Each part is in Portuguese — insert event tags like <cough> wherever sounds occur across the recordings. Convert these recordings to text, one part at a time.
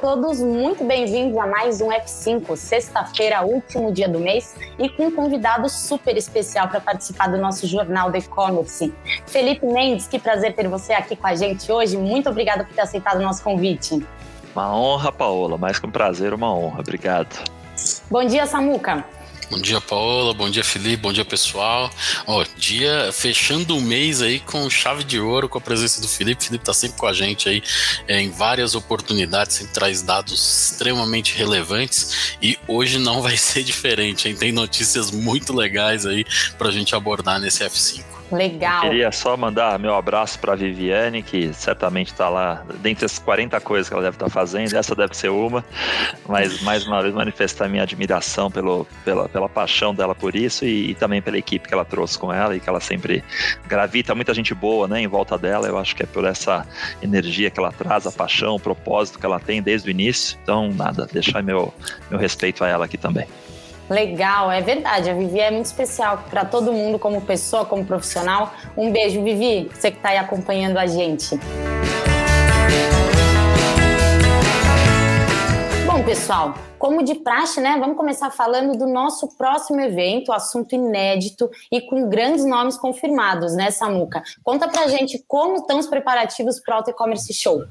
todos muito bem-vindos a mais um F5, sexta-feira, último dia do mês, e com um convidado super especial para participar do nosso jornal do e-commerce. Felipe Mendes, que prazer ter você aqui com a gente hoje. Muito obrigada por ter aceitado o nosso convite. Uma honra, Paola. Mais que um prazer, uma honra. Obrigado. Bom dia, Samuca. Bom dia, Paola. Bom dia, Felipe. Bom dia, pessoal. Ó, dia fechando o mês aí com chave de ouro com a presença do Felipe. Felipe tá sempre com a gente aí é, em várias oportunidades, sempre traz dados extremamente relevantes e hoje não <laughs> vai ser diferente, hein? Tem notícias muito legais aí pra gente abordar nesse F5. Legal. Eu queria só mandar meu abraço para Viviane, que certamente está lá, dentre as 40 coisas que ela deve estar tá fazendo, essa deve ser uma, mas mais uma vez manifestar minha admiração pelo, pela, pela paixão dela por isso e, e, também pela equipe que ela trouxe com ela e que ela sempre gravita muita gente boa né, em volta dela. Eu acho que é por essa energia que ela traz, a paixão, o propósito que ela tem desde o início. Então, nada, deixar meu, meu respeito a ela aqui também. Legal, é verdade. A Vivi é muito especial para todo mundo, como pessoa, como profissional. Um beijo, Vivi, você que está aí acompanhando a gente. Bom, pessoal, como de praxe, né? Vamos começar falando do nosso próximo evento, assunto inédito e com grandes nomes confirmados, né, Samuca? Conta pra gente como estão os preparativos para o Auto E-Commerce Show.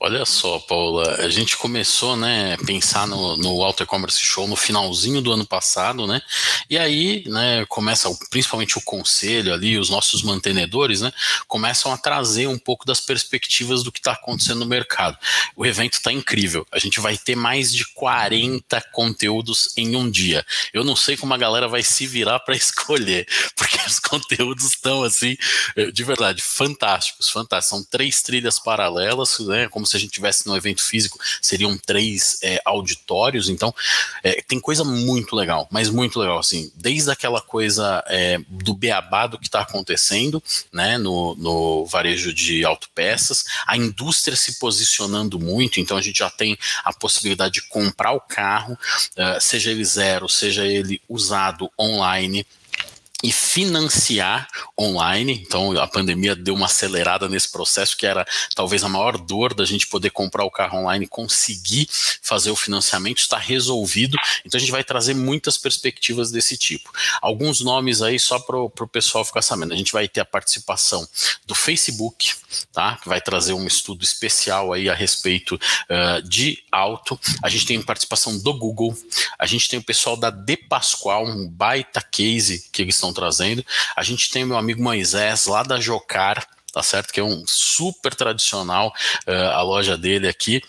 Olha só, Paula, a gente começou, né, pensar no, no Auto E-Commerce Show no finalzinho do ano passado, né? E aí, né, começa principalmente o conselho ali, os nossos mantenedores, né, começam a trazer um pouco das perspectivas do que está acontecendo no mercado. O evento está incrível. A gente vai ter mais de 40 40 conteúdos em um dia. Eu não sei como a galera vai se virar para <laughs> escolher, porque os conteúdos estão assim, eh, de verdade, fantásticos, fantásticos. São três trilhas paralelas, né? Como se a gente tivesse no evento físico, seriam três é, auditórios. Então, é, tem coisa muito legal, mas muito legal, assim, desde aquela coisa é, do beabá do que está acontecendo, né? No, no varejo de autopeças, a indústria se posicionando muito. Então, a gente já tem a possibilidade de comprar o carro, uh, seja ele zero, seja ele usado online, e financiar online. Então a pandemia deu uma acelerada nesse processo que era talvez a maior dor da gente poder comprar o carro online, conseguir fazer o financiamento está resolvido. Então a gente vai trazer muitas perspectivas desse tipo. Alguns nomes aí só para o pessoal ficar sabendo. A gente vai ter a participação do Facebook, tá? Que vai trazer um estudo especial aí a respeito uh, de auto. A gente tem participação do Google. A gente tem o pessoal da De Pascoal, um baita case que eles estão trazendo. A gente tem meu amigo Moisés, lá da Jocar, tá certo? Que é um super tradicional, uh, a loja dele aqui.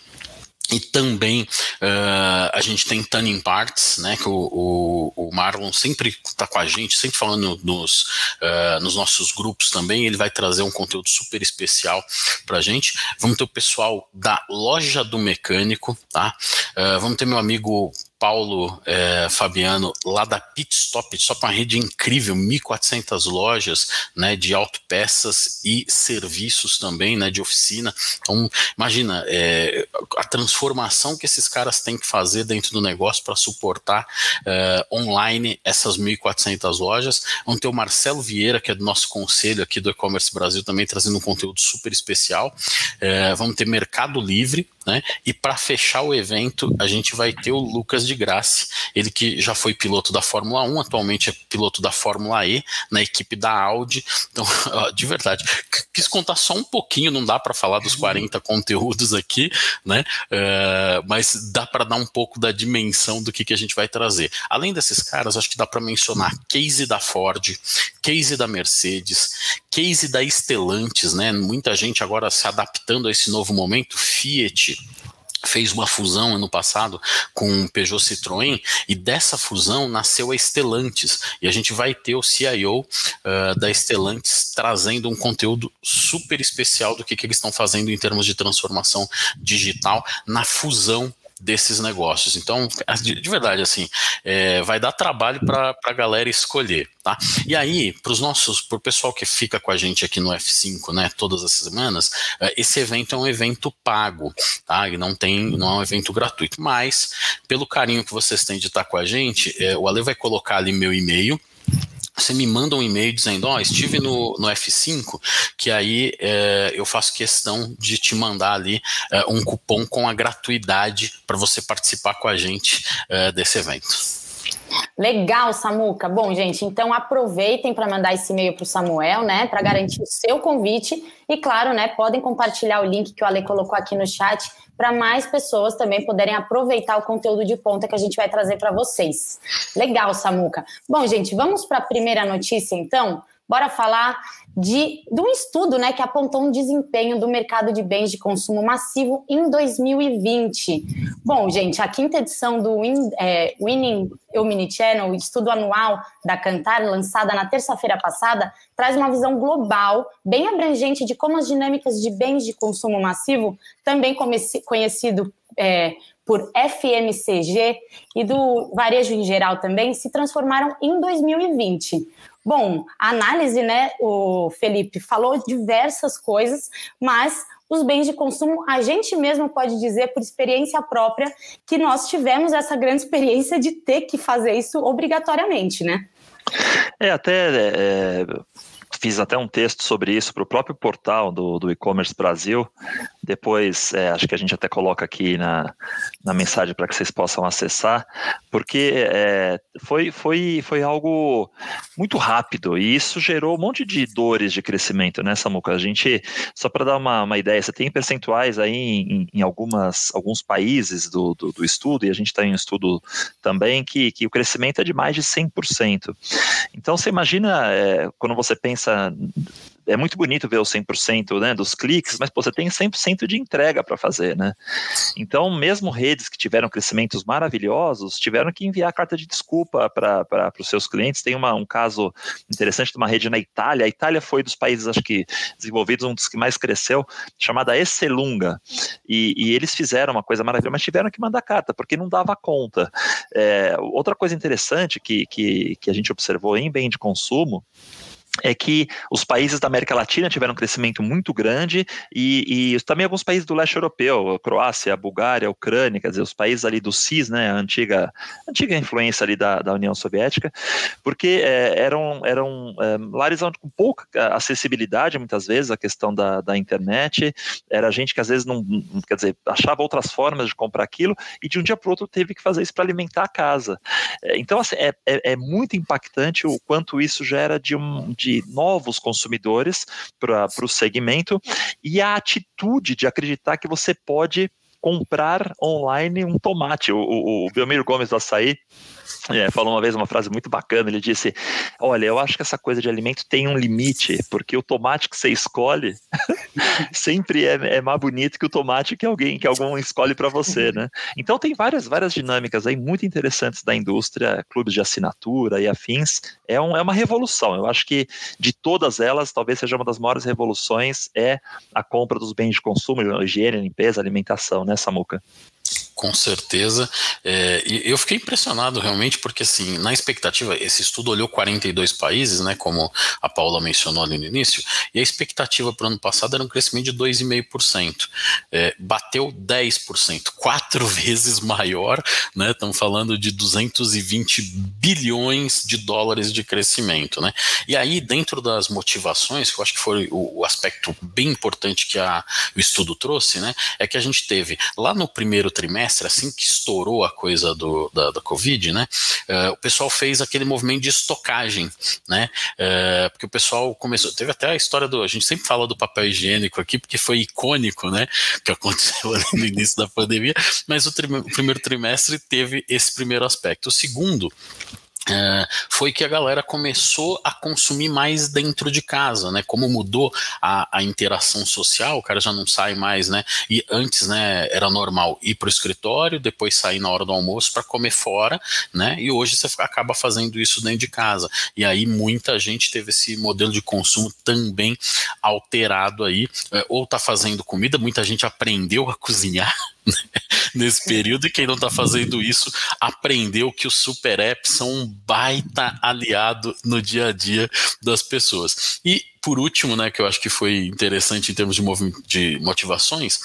E também uh, a gente tem Tanning Parts, né? Que o, o, o Marlon sempre está com a gente, sempre falando nos, uh, nos nossos grupos também. Ele vai trazer um conteúdo super especial para a gente. Vamos ter o pessoal da loja do mecânico, tá? Uh, vamos ter meu amigo Paulo é, Fabiano, lá da Pit Stop, só com uma rede incrível, 1.400 lojas né, de autopeças e serviços também, né, de oficina. Então, imagina é, a transformação que esses caras têm que fazer dentro do negócio para suportar é, online essas 1.400 lojas. Vamos ter o Marcelo Vieira, que é do nosso conselho aqui do E-Commerce Brasil, também trazendo um conteúdo super especial. É, vamos ter Mercado Livre, né? E para fechar o evento, a gente vai ter o Lucas de Graça, ele que já foi piloto da Fórmula 1, atualmente é piloto da Fórmula E, na equipe da Audi. Então, <laughs> de verdade, quis contar só um pouquinho, não dá para falar dos 40 conteúdos aqui, né? Uh, mas dá para dar um pouco da dimensão do que, que a gente vai trazer. Além desses caras, acho que dá para mencionar case da Ford, case da Mercedes, case da Stellantis, né? Muita gente agora se adaptando a esse novo momento, Fiat, fez uma fusão ano passado com o Peugeot Citroën e dessa fusão nasceu a Stellantis. E a gente vai ter o CIO uh, da Stellantis trazendo um conteúdo super especial do que, que eles estão fazendo em termos de transformação digital na fusão desses negócios. Então, de, de verdade, assim, é, vai dar trabalho para a galera escolher, tá? E aí, para os nossos, para o pessoal que fica com a gente aqui no F5, né, todas as semanas, é, esse evento é um evento pago, tá? E não tem, não é um evento gratuito, mas pelo carinho que vocês têm de estar com a gente, é, o Ale vai colocar ali meu e-mail você me manda um e-mail dizendo, ó, oh, estive no, no F5, que aí é, eu faço questão de te mandar ali é, um cupom com a gratuidade para você participar com a gente é, desse evento. Legal, Samuca. Bom, gente, então aproveitem para mandar esse e-mail para o Samuel, né, para garantir o seu convite. E claro, né, podem compartilhar o link que o Ale colocou aqui no chat para mais pessoas também poderem aproveitar o conteúdo de ponta que a gente vai trazer para vocês. Legal, Samuca. Bom, gente, vamos para a primeira notícia então. Bora falar de, de um estudo né, que apontou um desempenho do mercado de bens de consumo massivo em 2020. Bom, gente, a quinta edição do Win, é, Winning Omni Channel, estudo anual da Cantar, lançada na terça-feira passada, traz uma visão global, bem abrangente de como as dinâmicas de bens de consumo massivo, também conhecido é, por FMCG e do varejo em geral também, se transformaram em 2020. Bom, a análise, né, o Felipe falou diversas coisas, mas os bens de consumo, a gente mesmo pode dizer por experiência própria que nós tivemos essa grande experiência de ter que fazer isso obrigatoriamente, né? É, até é, fiz até um texto sobre isso para o próprio portal do, do e-commerce Brasil. Depois, é, acho que a gente até coloca aqui na, na mensagem para que vocês possam acessar, porque é, foi, foi, foi algo muito rápido e isso gerou um monte de dores de crescimento, né, Samuca? A gente, só para dar uma, uma ideia, você tem percentuais aí em, em algumas, alguns países do, do, do estudo, e a gente está em um estudo também que, que o crescimento é de mais de 100%. Então, você imagina, é, quando você pensa é muito bonito ver o 100% né, dos cliques, mas pô, você tem 100% de entrega para fazer, né? Então, mesmo redes que tiveram crescimentos maravilhosos, tiveram que enviar carta de desculpa para os seus clientes. Tem uma, um caso interessante de uma rede na Itália. A Itália foi dos países, acho que, desenvolvidos, um dos que mais cresceu, chamada Excelunga. E, e eles fizeram uma coisa maravilhosa, mas tiveram que mandar carta, porque não dava conta. É, outra coisa interessante que, que, que a gente observou em bem de consumo é que os países da América Latina tiveram um crescimento muito grande e, e, também alguns países do leste europeu, Croácia, Bulgária, Ucrânia, quer dizer, os países ali do CIS, né, a antiga, antiga influência ali da, da União Soviética, porque é, eram, eram é, lares com pouca acessibilidade, muitas vezes, a questão da, da internet, era gente que às vezes não, quer dizer, achava outras formas de comprar aquilo e de um dia para o outro teve que fazer isso para alimentar a casa. É, então, assim, é, é, é muito impactante o quanto isso gera de um de novos consumidores para o segmento e a atitude de acreditar que você pode comprar online um tomate. O, o, o Belmiro Gomes do Açaí é, falou uma vez uma frase muito bacana. Ele disse: Olha, eu acho que essa coisa de alimento tem um limite, porque o tomate que você escolhe <laughs> sempre é, é, mais bonito que o tomate que alguém que algum escolhe para você, né? Então tem várias várias dinâmicas aí muito interessantes da indústria, clubes de assinatura e afins. É, um, é uma revolução. Eu acho que de todas elas, talvez seja uma das maiores revoluções é a compra dos bens de consumo, higiene, limpeza, alimentação, né, Samuca? Com certeza. É, eu fiquei impressionado realmente, porque assim, na expectativa, esse estudo olhou 42 países, né, como a Paula mencionou ali no início, e a expectativa para o ano passado era um crescimento de 2,5%. É, bateu 10%, quatro <laughs> vezes maior, né? Estamos falando de 220 bilhões de dólares de crescimento, né? E aí, dentro das motivações, que eu acho que foi o, o aspecto bem importante que a, o estudo trouxe, né? É que a gente teve lá no primeiro trimestre, assim que estourou a coisa do, da, da Covid, né? Uh, o pessoal fez aquele movimento de estocagem, né? Uh, porque o pessoal começou. Teve até a história do. A gente sempre fala do papel higiênico aqui, porque foi icônico, né? Que aconteceu <laughs> no início da pandemia, mas o, o primeiro trimestre teve esse primeiro aspecto. O segundo é, foi que a galera começou a consumir mais dentro de casa, né? Como mudou a, a, interação social, o cara já não sai mais, né? E antes, né, era normal ir para o escritório, depois sair na hora do almoço para comer fora, né? E hoje você acaba fazendo isso dentro de casa. E aí muita gente teve esse modelo de consumo também alterado aí, é, ou tá fazendo comida, muita gente aprendeu a <laughs> cozinhar, <laughs> nesse período, e quem não está fazendo isso aprendeu que os super apps são um baita aliado no dia a dia das pessoas. E por último, né, que eu acho que foi interessante em termos de, de motivações,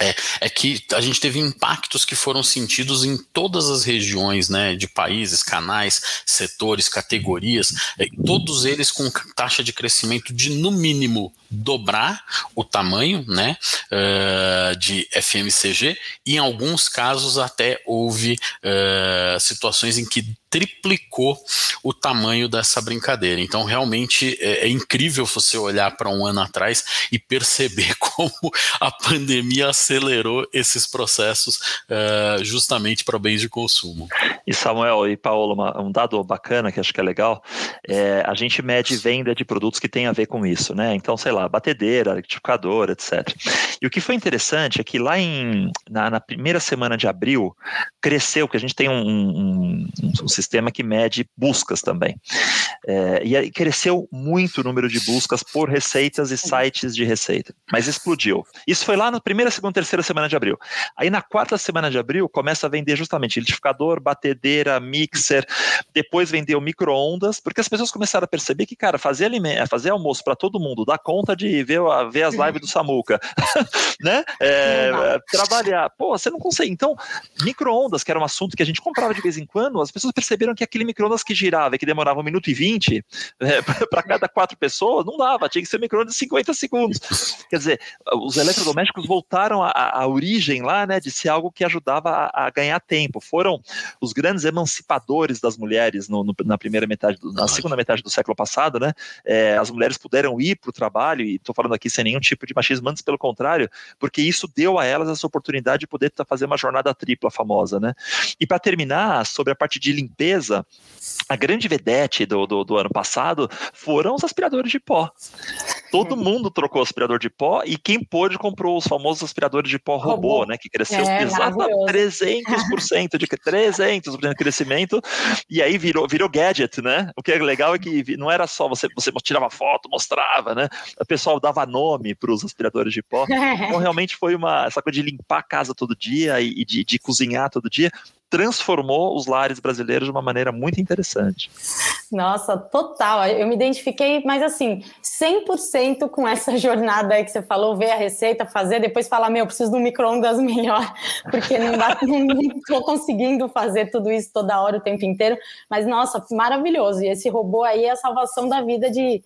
É, é que a gente teve impactos que foram sentidos em todas as regiões, né, de países, canais, setores, categorias, é, todos eles com taxa de crescimento de no mínimo dobrar o tamanho, né, uh, de FMCG em alguns casos até houve uh, situações em que triplicou o tamanho dessa brincadeira. Então, realmente é, é incrível você olhar para um ano atrás e perceber <laughs> como a pandemia acelerou esses processos uh, justamente para bens de consumo. E Samuel e Paulo, uma, um dado bacana que acho que é legal, é, a gente mede venda de produtos que tem a ver com isso, né? Então, sei lá, batedeira, liquidificador, etc. E o que foi interessante é que lá em, na, na primeira semana de abril, cresceu, que a gente tem um, um, um, sistema que mede buscas também. É, e aí cresceu muito o número de buscas por receitas e sites de receita, mas explodiu. Isso foi lá na primeira, segunda, terceira semana de abril. Aí na quarta semana de abril começa a vender justamente liquidificador, batedeira, mixer, depois vendeu micro-ondas, porque as pessoas começaram a perceber que, cara, fazer, fazer almoço para todo mundo, dar conta de ver, ver as lives do Samuca, <laughs> né? É, trabalhar. Pô, você não consegue. Então, micro-ondas, que era um assunto que a gente comprava de vez em quando, as pessoas perceberam que aquele micro-ondas que girava e que demorava um minuto e vinte é, <laughs> para cada quatro pessoas, não dava, tinha que ser um micro-ondas de 50 segundos. Quer dizer, os eletrodomésticos voltaram à, origem lá, né, de ser algo que ajudava a, a, ganhar tempo. Foram os grandes emancipadores das mulheres no, no, na primeira metade, do, na segunda metade do século passado, né? É, as mulheres puderam ir para o trabalho, e estou falando aqui sem nenhum tipo de machismo, antes pelo contrário, porque isso deu a elas essa oportunidade de poder fazer uma jornada tripla famosa, né? E para terminar, sobre a parte de limpeza, a grande vedete do, do, do, ano passado foram os aspiradores de pó. Todo mundo trocou aspirador de pó e quem pôde comprou os famosos aspiradores de pó robô, robô. né? Que cresceu é, 300% de 300% de crescimento e aí virou, virou gadget, né? O que é legal é que não era só você, você tirava foto, mostrava, né? O pessoal dava nome para os aspiradores de pó. <laughs> Então realmente foi uma essa coisa de limpar a casa todo dia e, e de, de cozinhar todo dia transformou os lares brasileiros de uma maneira muito interessante. Nossa, total. Eu me identifiquei, mas assim, 100% com essa <laughs> jornada aí que você falou, ver a receita, fazer, depois falar, meu, preciso de um micro-ondas melhor, <laughs> porque não, tô conseguindo fazer tudo isso toda hora, o tempo inteiro. Mas, nossa, maravilhoso. E esse robô aí é a salvação da vida de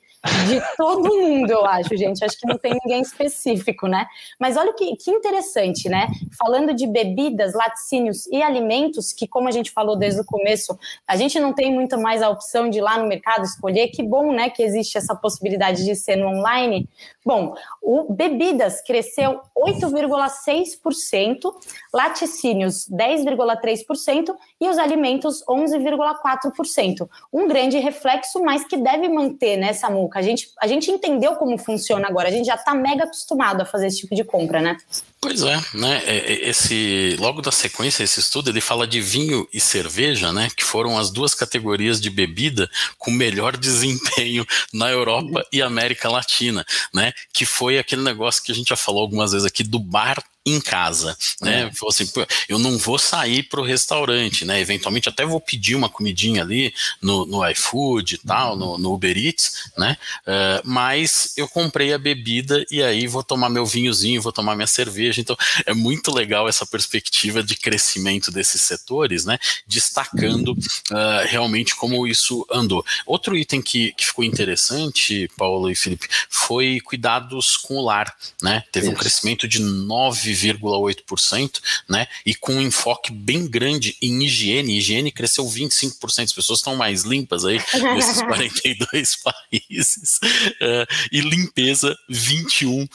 de todo mundo, eu acho, gente. Acho que não tem ninguém específico, né? Mas olha que, que interessante, né? Falando de bebidas, laticínios e alimentos, que, como a gente falou desde o começo, a gente não tem muito mais a opção de ir lá no mercado escolher. Que bom, né, que existe essa possibilidade de ser no online. Bom, o bebidas cresceu 8,6%, laticínios 10,3% e os alimentos 11,4%. Um grande reflexo, mas que deve manter né, a gente, a gente entendeu como funciona agora, a gente já está mega acostumado a fazer esse tipo de compra, né? Pois é, né? É, é, esse logo da sequência, esse estudo, ele fala de vinho e cerveja, né? Que foram as duas categorias de bebida com melhor desempenho na Europa e América Latina, né? Que foi aquele negócio que a gente já falou algumas vezes aqui do bar em casa, né? É. Falou assim, eu não vou sair para o restaurante, né? Eventualmente até vou pedir uma comidinha ali no, no iFood e tal, no, no, Uber Eats, né? Uh, mas eu comprei a bebida e aí vou tomar meu vinhozinho, vou tomar minha cerveja. Então é muito legal essa perspectiva de crescimento desses setores, né? Destacando uh, realmente como isso andou. Outro item que, que ficou interessante, Paulo e Felipe, foi cuidados com o lar, né? Teve isso. um crescimento de 9 9,8%, né? E com um enfoque bem grande em higiene. Higiene cresceu 25%, as pessoas estão mais limpas aí <laughs> nesses 42 países. Uh, e limpeza, 21%.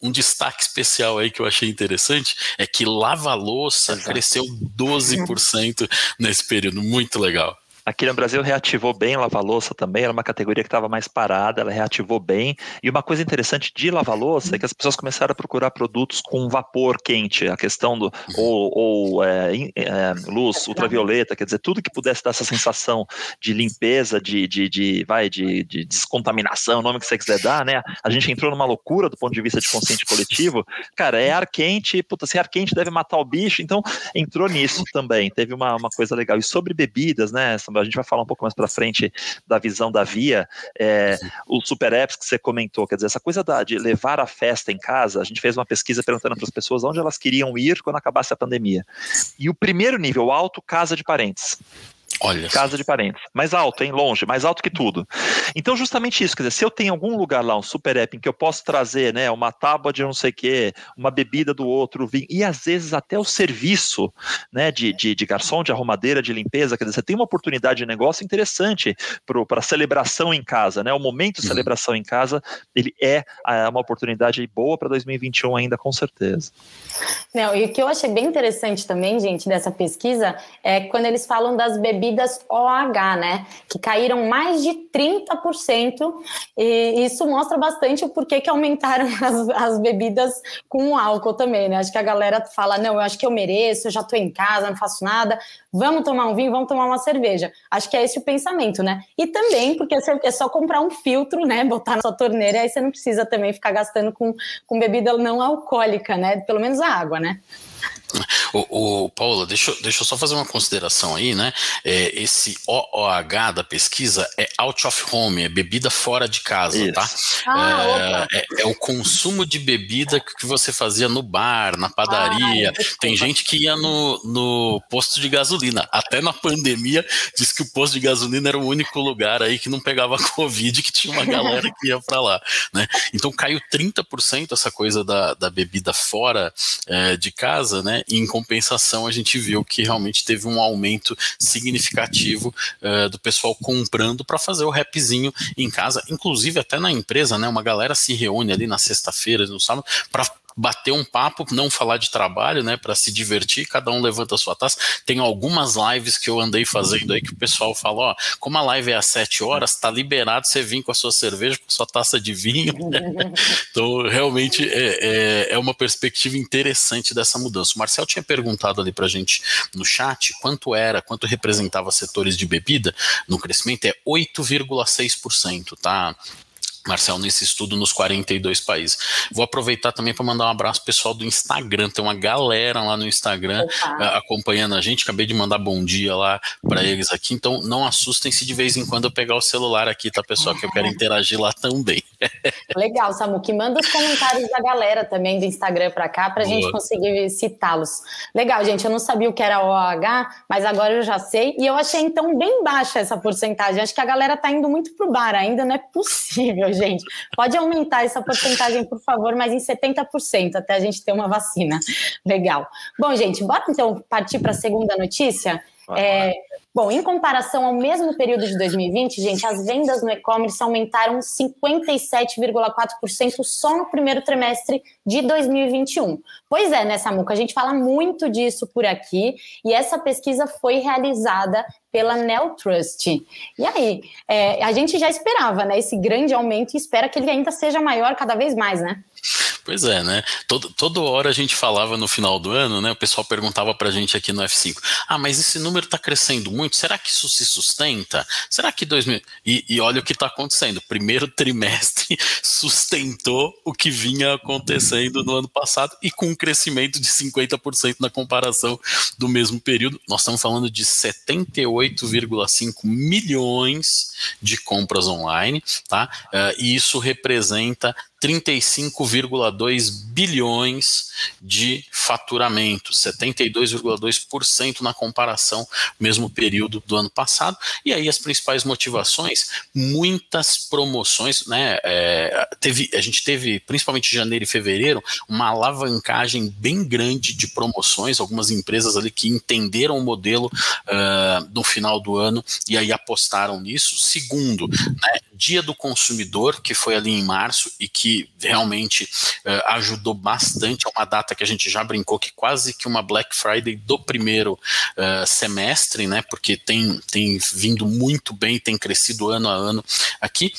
Um destaque especial aí que eu achei interessante é que lava-louça cresceu 12% nesse período. Muito legal. Aqui no Brasil reativou bem lava-louça também, era uma categoria que estava mais parada, ela reativou bem. E uma coisa interessante de lava-louça é que as pessoas começaram a procurar produtos com vapor quente, a questão do ou, ou é, é, luz ultravioleta, quer dizer, tudo que pudesse dar essa sensação de limpeza, de, de, de vai, de, de descontaminação, o nome que você quiser dar, né? A gente entrou numa loucura do ponto de vista de consciente coletivo. Cara, é ar quente, puta, se é ar quente deve matar o bicho, então entrou nisso também. Teve uma, uma coisa legal. E sobre bebidas, né? Essa como a gente vai falar um pouco mais para frente da visão da Via, é, os super apps que você comentou, quer dizer, essa coisa da, de levar a festa em casa, a gente fez uma pesquisa perguntando para as pessoas onde elas queriam ir quando acabasse a pandemia. E o primeiro nível alto, casa de parentes. Olha. Casa de parentes. Mais alto, hein? Longe, mais alto que tudo. Então, justamente isso, quer dizer, se eu tenho algum lugar lá, um super app, em que eu posso trazer, né, uma tábua de não sei o quê, uma bebida do outro, vinho, e às vezes até o serviço, né, de, de, de garçom, de arrumadeira, de limpeza, quer dizer, você tem uma oportunidade de negócio interessante para celebração em casa, né? O momento de uhum. celebração em casa, ele é, é uma oportunidade boa para 2021 ainda, com certeza. Não, e o que eu achei bem interessante também, gente, dessa pesquisa, é quando eles falam das bebidas bebidas OH, né? Que caíram mais de 30%, e isso mostra bastante o porquê que aumentaram <laughs> as, as bebidas com álcool também, né? Acho que a galera fala: não, eu acho que eu mereço, eu já tô em casa, não faço nada, vamos tomar um vinho, vamos tomar uma cerveja. Acho que é esse o pensamento, né? E também porque é só comprar um filtro, né? Botar na sua torneira, aí você não precisa também ficar gastando com, com bebida não alcoólica, né? Pelo menos a água, né? O, o Paula, deixa, deixa eu só fazer uma consideração aí, né? É, esse OOH da pesquisa é out of home, é bebida fora de casa, Isso. tá? Ah, é, é, é, o consumo de bebida que você fazia no bar, na padaria. Ah, Tem gente que ia no, no posto de gasolina. Até na pandemia, diz que o posto de gasolina era o único lugar aí que não pegava <laughs> Covid, que tinha uma galera que ia para lá, né? Então caiu 30% essa coisa da, da bebida fora é, de casa, né? Em compensação, a gente viu que realmente teve um aumento significativo uh, do pessoal comprando para fazer o rapzinho em casa, inclusive até na empresa, né? Uma galera se reúne ali na sexta-feira, no sábado, para bater um papo, não falar de trabalho, né, para se divertir, cada um levanta a sua taça. Tem algumas lives que eu andei fazendo aí que o pessoal fala, ó, como a live é às sete horas, tá liberado você vir com a sua cerveja, com a sua taça de vinho. <laughs> então, realmente é, é, é, uma perspectiva interessante dessa mudança. O Marcel tinha perguntado ali pra gente no chat quanto era, quanto representava setores de bebida no crescimento, é 8,6%, tá? Marcel, nesse estudo nos 42 países. Vou aproveitar também para mandar um abraço pessoal do Instagram. Tem uma galera lá no Instagram uh, acompanhando a gente. Acabei de mandar bom dia lá para eles aqui. Então não assustem se de vez em quando eu pegar o celular aqui, tá, pessoal? Que eu quero <laughs> interagir lá também. <laughs> Legal, Samu. Que manda os comentários da galera também do Instagram para cá para a gente conseguir citá-los. Legal, gente. Eu não sabia o que era OH, mas agora eu já sei. E eu achei então bem baixa essa porcentagem. Acho que a galera tá indo muito pro bar ainda. Não é possível gente. Pode aumentar essa porcentagem, por favor, mas em 70% até a gente ter uma vacina. Legal. Bom, gente, bora então partir para a segunda notícia. É, bom, em comparação ao mesmo período de 2020, gente, as vendas no e-commerce aumentaram 57,4% só no primeiro trimestre de 2021. Pois é, né, Samuca? A gente fala muito disso por aqui e essa pesquisa foi realizada pela Neltrust. E aí, é, a gente já esperava, né, esse grande aumento e espera que ele ainda seja maior cada vez mais, né? Pois é, né? Todo, toda hora a gente falava no final do ano, né? O pessoal perguntava pra gente aqui no F5: ah, mas esse número tá crescendo muito, será que isso se sustenta? Será que 2000. E, e olha o que tá acontecendo: primeiro trimestre <laughs> sustentou o que vinha acontecendo no ano passado e com um crescimento de 50% na comparação do mesmo período. Nós estamos falando de 78,5 milhões de compras online, tá? Uh, e isso representa 35,2 bilhões de faturamento, 72,2% na comparação mesmo período do ano passado. E aí as principais motivações, muitas promoções, né? É, teve, a gente teve, principalmente em janeiro e fevereiro, uma alavancagem bem grande de promoções, algumas empresas ali que entenderam o modelo uh, no final do ano e aí apostaram nisso. Segundo, né, Dia do Consumidor, que foi ali em março e que realmente uh, ajudou bastante. É uma data que a gente já brincou que quase que uma Black Friday do primeiro uh, semestre, né? Porque tem, tem vindo muito bem, tem crescido ano a ano aqui.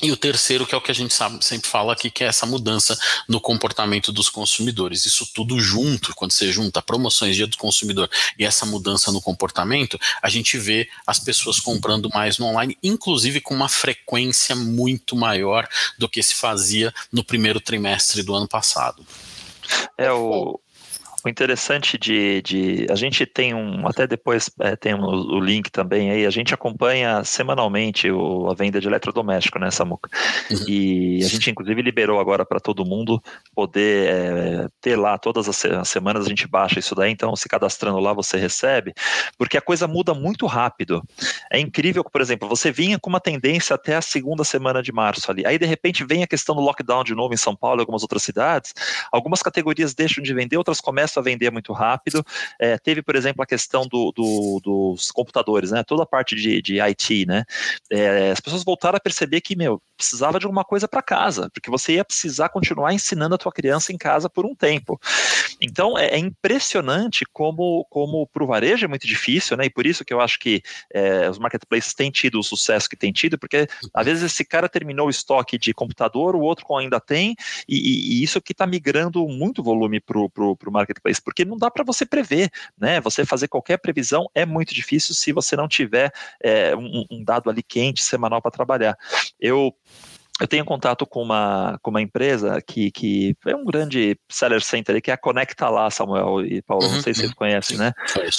E o terceiro, que é o que a gente sabe, sempre fala aqui, que é essa mudança no comportamento dos consumidores. Isso tudo junto, quando você junta promoções dia do consumidor e essa mudança no comportamento, a gente vê as pessoas comprando mais no online, inclusive com uma frequência muito maior do que se fazia no primeiro trimestre do ano passado. É o, O interessante de, de, a gente tem um até depois é, tem um, o link também aí a gente acompanha semanalmente o, a venda de eletrodoméstico né Samuca? Uhum. e a gente inclusive liberou agora para todo mundo poder é, ter lá todas as, as, semanas a gente baixa isso daí então se cadastrando lá você recebe porque a coisa muda muito rápido. É incrível que por exemplo você vinha com uma tendência até a segunda semana de março ali aí de repente vem a questão do lockdown de novo em São Paulo e algumas outras cidades algumas categorias deixam de vender outras começam a vender muito rápido. É, teve, por exemplo, a questão do, do, dos computadores, né? Toda a parte de, de IT, né? É, as pessoas voltaram a perceber que, meu, precisava de alguma coisa para casa, porque você ia precisar continuar ensinando a tua criança em casa por um tempo. Então, é, é impressionante como, como para o varejo é muito difícil, né? E por isso que eu acho que é, os marketplaces têm tido o sucesso que têm tido, porque às vezes esse cara terminou o estoque de computador, o outro ainda tem, e, e isso que está migrando muito volume para o marketplace, porque não dá para você prever, né? Você fazer qualquer previsão é muito difícil se você não tiver é, um, um dado ali quente semanal para trabalhar. Eu eu tenho contato com uma, com uma empresa que, que é um grande seller center, que é a Conecta lá, Samuel e Paulo, uhum, não sei se vocês uhum. conhecem, né?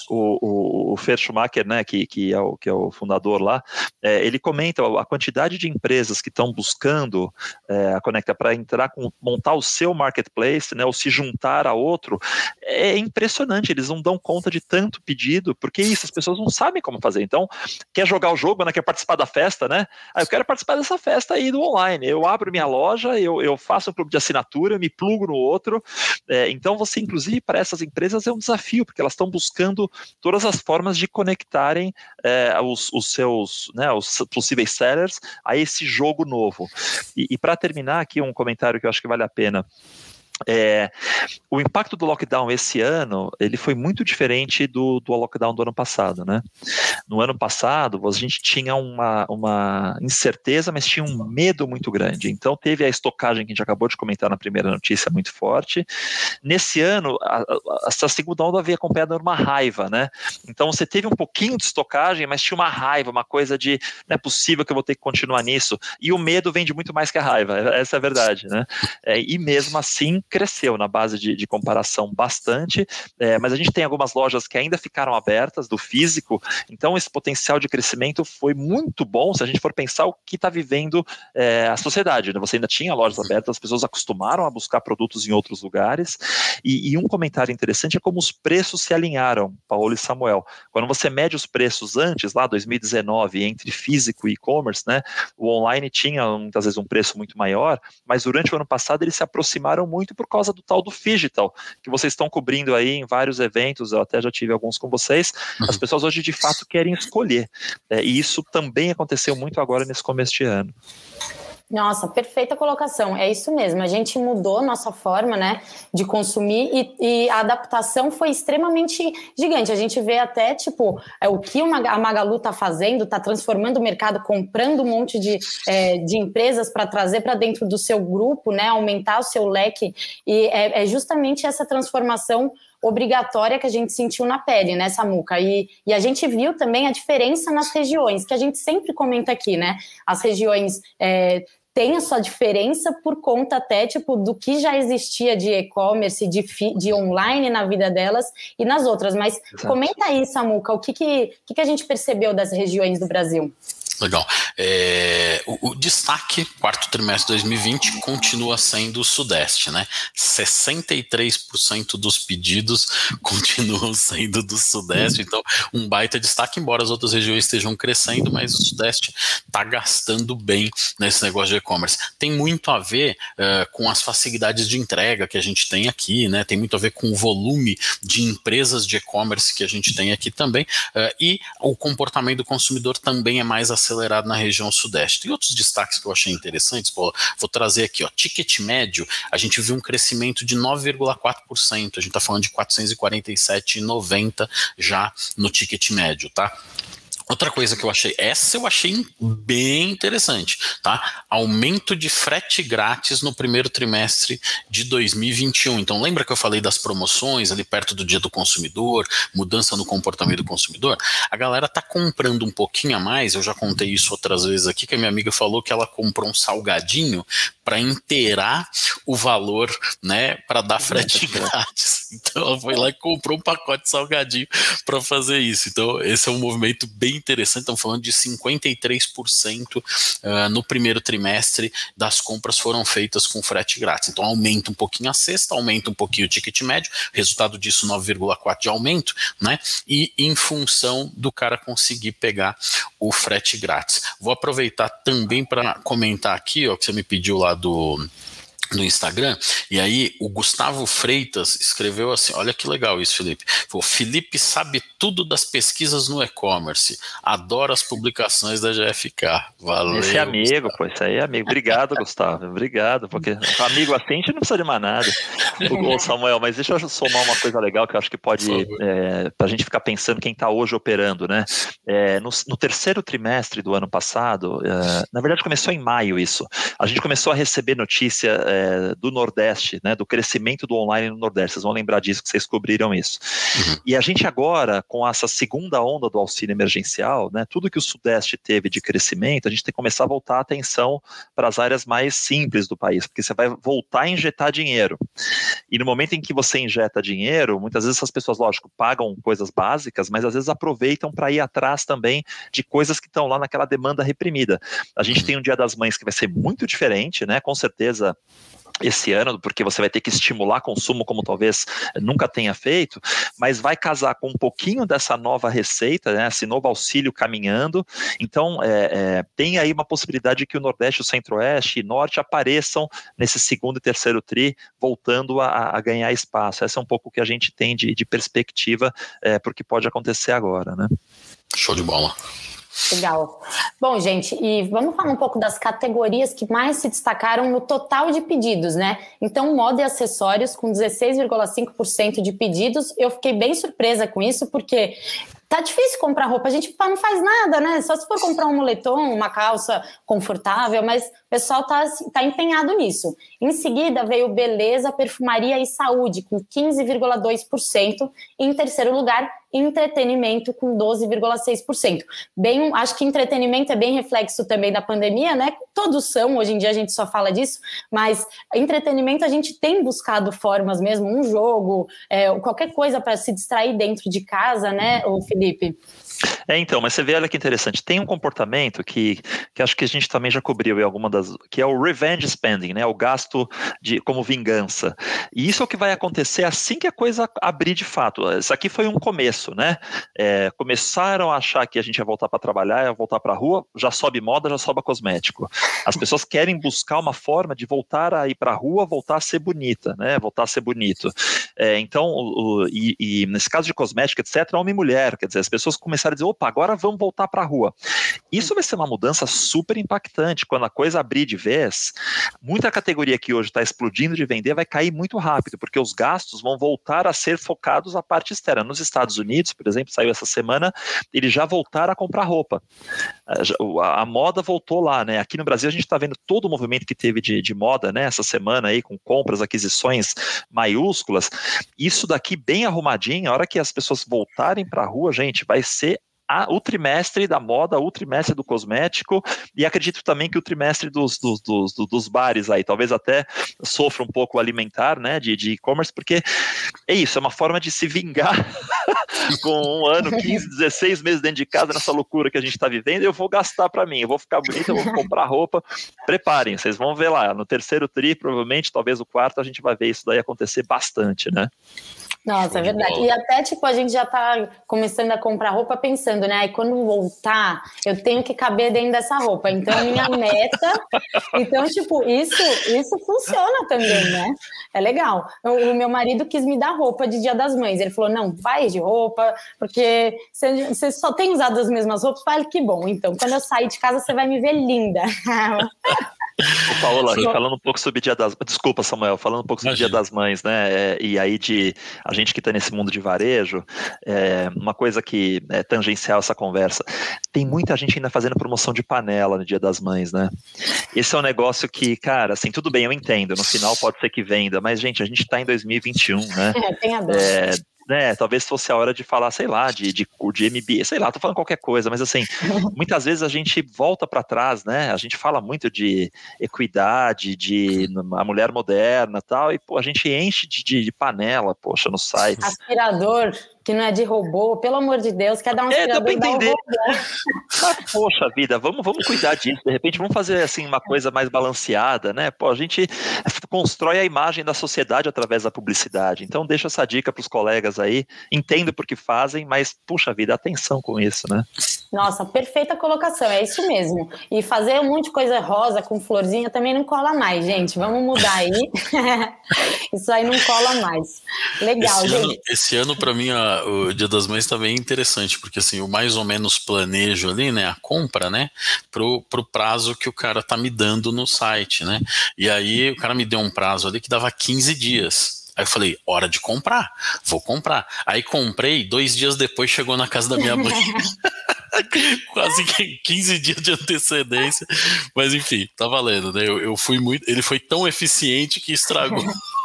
O, o, o Fer Schumacher, né, que, que, é o, que é o fundador lá, é, ele comenta a quantidade de empresas que estão buscando é, a Conecta para entrar com, montar o seu marketplace, né, ou se juntar a outro, é impressionante, eles não dão conta de tanto pedido, porque isso, as pessoas não sabem como fazer. Então, quer jogar o jogo, né, quer participar da festa, né? Ah, eu quero participar dessa festa aí do online online. Eu abro minha loja, eu, eu faço um clube de assinatura, me plugo no outro. É, então, você, inclusive, para essas empresas é um desafio, porque elas estão buscando todas as formas de conectarem é, os, os, seus, né, os possíveis sellers a esse jogo novo. E, e para terminar aqui, um comentário que eu acho que vale a pena. É, o impacto do lockdown esse ano ele foi muito diferente do, do lockdown do ano passado, né? No ano passado a gente tinha uma, uma incerteza, mas tinha um medo muito grande. Então teve a estocagem que a gente acabou de comentar na primeira notícia muito forte. Nesse ano essa segunda onda veio acompanhada de uma raiva, né? Então você teve um pouquinho de estocagem, mas tinha uma raiva, uma coisa de não é possível que eu vou ter que continuar nisso. E o medo vende muito mais que a raiva. <laughs> Essa é a verdade, né? É, e mesmo assim cresceu na base de, de comparação bastante, é, mas a gente tem algumas lojas que ainda ficaram abertas do físico, então esse potencial de crescimento foi muito bom se a gente for pensar o que está vivendo é, a sociedade. Né? Você ainda tinha lojas abertas, as pessoas acostumaram a buscar produtos em outros lugares, e, e um comentário interessante é como os preços se alinharam, Paulo e Samuel. Quando você mede os preços antes, lá 2019, entre físico e e-commerce, né, o online tinha muitas vezes um preço muito maior, mas durante o ano passado eles se aproximaram muito por causa do tal do Digital, que vocês estão cobrindo aí em vários eventos, eu até já tive alguns com vocês. As uhum. pessoas hoje de fato querem escolher. É, e isso também aconteceu muito agora nesse começo de ano. Nossa, perfeita colocação. É isso mesmo. A gente mudou nossa forma, né, de consumir e, e a adaptação foi extremamente gigante. A gente vê até tipo é, o que a Magalu está fazendo, está transformando o mercado, comprando um monte de, é, de empresas para trazer para dentro do seu grupo, né, aumentar o seu leque. E é, é justamente essa transformação obrigatória que a gente sentiu na pele, né, Samuca? E, e a gente viu também a diferença nas regiões, que a gente sempre comenta aqui, né? As regiões é, tem a sua diferença por conta até tipo do que já existia de e-commerce, de, de online na vida delas e nas outras. Mas Exato. comenta aí, Samuca, o que, que, que a gente percebeu das regiões do Brasil? Legal. É, o, o, destaque, quarto trimestre de 2020, continua sendo o Sudeste, né? 63% dos pedidos <laughs> continuam sendo do Sudeste, então um baita destaque, embora as outras regiões estejam crescendo, mas o Sudeste está gastando bem nesse negócio de e-commerce. Tem muito a ver uh, com as facilidades de entrega que a gente tem aqui, né? Tem muito a ver com o volume de empresas de e-commerce que a gente tem aqui também, uh, e o comportamento do consumidor também é mais acelerado acelerado na região sudeste. E outros destaques que eu achei interessantes, Paulo, vou trazer aqui, ó, ticket médio, a gente viu um crescimento de 9,4%, a gente está falando de 447,90 já no ticket médio, tá? Outra coisa que eu achei, essa eu achei bem interessante, tá? Aumento de frete grátis no primeiro trimestre de 2021. Então, lembra que eu falei das promoções ali perto do dia do consumidor, mudança no comportamento do consumidor? A galera tá comprando um pouquinho a mais, eu já contei isso outras vezes aqui, que a minha amiga falou que ela comprou um salgadinho para inteirar o valor, né, para dar frete grátis. <laughs> Então ela foi lá e comprou um pacote de salgadinho para fazer isso. Então esse é um movimento bem interessante. Estamos falando de 53% uh, no primeiro trimestre das compras foram feitas com frete grátis. Então aumenta um pouquinho a cesta, aumenta um pouquinho o ticket médio, resultado disso 9,4 de aumento, né? E em função do cara conseguir pegar o frete grátis. Vou aproveitar também para comentar aqui, ó, que você me pediu lá do no Instagram, e aí o Gustavo Freitas escreveu assim: olha que legal isso, Felipe. Falou, Felipe sabe tudo das pesquisas no e-commerce, adora as publicações da GFK. Valeu. Esse é amigo, Gustavo. pô, isso aí é amigo. Obrigado, Gustavo. Obrigado, porque amigo assim a gente não precisa de mais nada. O <laughs> Samuel, mas deixa eu somar uma coisa legal que eu acho que pode, é, para a gente ficar pensando quem está hoje operando, né? É, no, no, terceiro trimestre do ano passado, é, na verdade começou em maio isso, a gente começou a receber notícia é, do Nordeste, né, do crescimento do online no Nordeste. Vocês vão lembrar disso, que vocês descobriram isso. Uhum. E a gente agora, com essa segunda onda do auxílio emergencial, né, tudo que o Sudeste teve de crescimento, a gente tem que começar a voltar a atenção para as áreas mais simples do país, porque você vai voltar a injetar dinheiro. E no momento em que você injeta dinheiro, muitas vezes essas pessoas, lógico, pagam coisas básicas, mas às vezes aproveitam para ir atrás também de coisas que estão lá naquela demanda reprimida. A gente uhum. tem um Dia das Mães que vai ser muito diferente, né? Com certeza esse ano, porque você vai ter que estimular consumo como talvez nunca tenha feito, mas vai casar com um pouquinho dessa nova receita, né, esse novo auxílio caminhando. Então, é, é, tem aí uma possibilidade de que o Nordeste, o Centro-Oeste e Norte apareçam nesse segundo e terceiro TRI, voltando a, a ganhar espaço. Essa é um pouco o que a gente tem de, de perspectiva é, para o que pode acontecer agora. Né? Show de bola. Legal. Bom, gente, e vamos falar um pouco das categorias que mais se destacaram no total de pedidos, né? Então, moda e acessórios com 16,5% de pedidos. Eu fiquei bem surpresa com isso, porque Tá difícil comprar roupa, a gente não faz nada, né? Só se for comprar um moletom, uma calça confortável, mas pessoal tá, tá empenhado nisso. Em seguida veio beleza, perfumaria e saúde, com 15,2%. Em terceiro lugar, entretenimento com 12,6%. Bem, acho que entretenimento é bem reflexo também da pandemia, né? Todos são, hoje em dia a gente só fala disso, mas entretenimento a gente tem buscado formas mesmo, um jogo, é, qualquer coisa para se distrair dentro de casa, né, o Felipe? É, então, mas você vê, olha que interessante, tem um comportamento que, que acho que a gente também já cobriu em alguma das, que é o revenge spending, né, o gasto de como vingança. E isso é o que vai acontecer assim que a coisa abrir de fato. Isso aqui foi um começo, né? É, começaram a achar que a gente ia voltar para trabalhar, ia voltar para a rua, já sobe moda, já sobe cosmético. As pessoas querem buscar uma forma de voltar a ir para a rua, voltar a ser bonita, né? Voltar a ser bonito. É, então, o, o, e, e, nesse caso de cosmético, etc., homem e mulher, quer dizer, as pessoas começaram a dizer, opa, agora vamos voltar para a rua. Isso vai ser uma mudança super impactante. Quando a coisa abrir de vez, muita categoria que hoje está explodindo de vender vai cair muito rápido, porque os gastos vão voltar a ser focados à parte externa. Nos Estados Unidos, por exemplo, saiu essa semana, eles já voltaram a comprar roupa. A, a moda voltou lá, né? Aqui no Brasil a gente está vendo todo o movimento que teve de, de moda, né? Essa semana aí, com compras, aquisições maiúsculas. Isso daqui bem arrumadinho, a hora que as pessoas voltarem para a rua, gente, vai ser a, o trimestre da moda, o trimestre do cosmético, e acredito também que o trimestre dos, dos, dos, dos bares aí, talvez até sofra um pouco alimentar, né, de e-commerce, porque é isso, é uma forma de se vingar <laughs> com um ano, 15, 16 meses dentro de casa, nessa loucura que a gente está vivendo, eu vou gastar para mim, eu vou ficar bonito, eu vou comprar roupa, preparem, vocês vão ver lá, no terceiro tri, provavelmente, talvez o quarto, a gente vai ver isso daí acontecer bastante, né? Nossa, é verdade. E até, tipo, a gente já tá começando a comprar roupa pensando, né? E quando voltar, eu tenho que caber dentro dessa roupa. Então, minha <laughs> meta. Então, tipo, isso, isso funciona também, né? É legal. O, o meu marido quis me dar roupa de Dia das Mães. Ele falou: não, vai de roupa, porque você só tem usado as mesmas roupas. Falei, que bom. Então, quando eu sair de casa, você vai me ver linda. <laughs> Ô, Paola, falando um pouco sobre o Dia das Desculpa, Samuel, falando um pouco sobre o Dia das Mães, né? É, e aí de a gente que está nesse mundo de varejo, é, uma coisa que é tangencial essa conversa. Tem muita gente ainda fazendo promoção de panela no Dia das Mães, né? Esse é um negócio que, cara, assim, tudo bem, eu entendo. No final pode ser que venda, mas, gente, a gente está em 2021, né? É, tem a dor. É, né, talvez fosse a hora de falar, sei lá, de, de, de MBA, sei lá, tô falando qualquer coisa, mas assim, <laughs> muitas vezes a gente volta para trás, né? A gente fala muito de equidade, de a mulher moderna tal, e pô, a gente enche de, de, de panela, poxa, no site. Aspirador que não é de robô, pelo amor de Deus, quer dar um É, dá pra entender. Mas, poxa vida, vamos, vamos cuidar disso. De repente, vamos fazer assim uma coisa mais balanceada, né? Pô, a gente constrói a imagem da sociedade através da publicidade. Então, deixa essa dica para os colegas aí. Entendo por que fazem, mas, puxa vida, atenção com isso, né? Nossa, perfeita colocação, é isso mesmo. E fazer um monte de coisa rosa com florzinha também não cola mais, gente. Vamos mudar aí. <laughs> isso aí não cola mais. Legal, esse gente. Ano, esse ano, para mim, a, o Dia das Mães também é interessante, porque assim, o mais ou menos planejo ali, né, a compra, né, pro, pro prazo que o cara tá me dando no site, né, e aí o cara me deu um prazo ali que dava 15 dias, Aí eu falei, hora de comprar, vou comprar. Aí comprei, dois dias depois chegou na casa da minha mãe. <laughs> Quase 15 dias de antecedência. Mas enfim, tá valendo, né? Eu, eu, fui muito. Ele foi tão eficiente que estragou <laughs>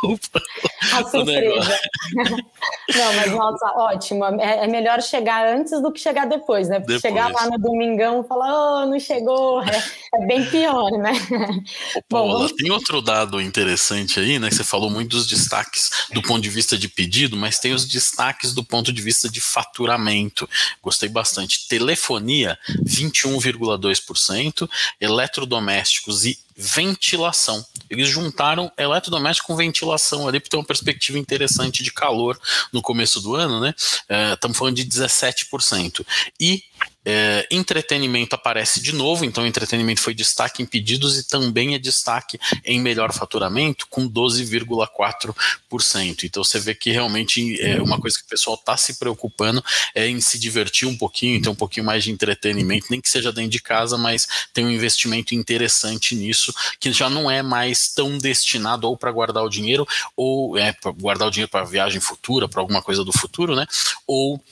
A <laughs> surpresa. <laughs> Não, mas nossa, ótimo. É, é, melhor chegar antes do que chegar depois, né? Porque depois. chegar lá no domingão e falar, oh, não chegou, é, é bem pior, né? Ô, <laughs> Paula, Bom, tem outro dado interessante aí, né? Você falou muito dos destaques do ponto de vista de pedido, mas tem os destaques do ponto de vista de faturamento. Gostei bastante. Telefonia, 21,2%, eletrodomésticos e ventilação. Eles juntaram eletrodoméstico com ventilação ali para ter uma perspectiva interessante de calor no começo do ano, né? Estamos é, falando de 17%. E é, entretenimento aparece de novo, então entretenimento foi destaque em pedidos e também é destaque em melhor faturamento, com 12,4%. Então você vê que realmente é uma coisa que o pessoal está se preocupando é em se divertir um pouquinho, ter um pouquinho mais de entretenimento, nem que seja dentro de casa, mas tem um investimento interessante nisso, que já não é mais tão destinado ou para guardar o dinheiro, ou é guardar o dinheiro para viagem futura, para alguma coisa do futuro, né? Ou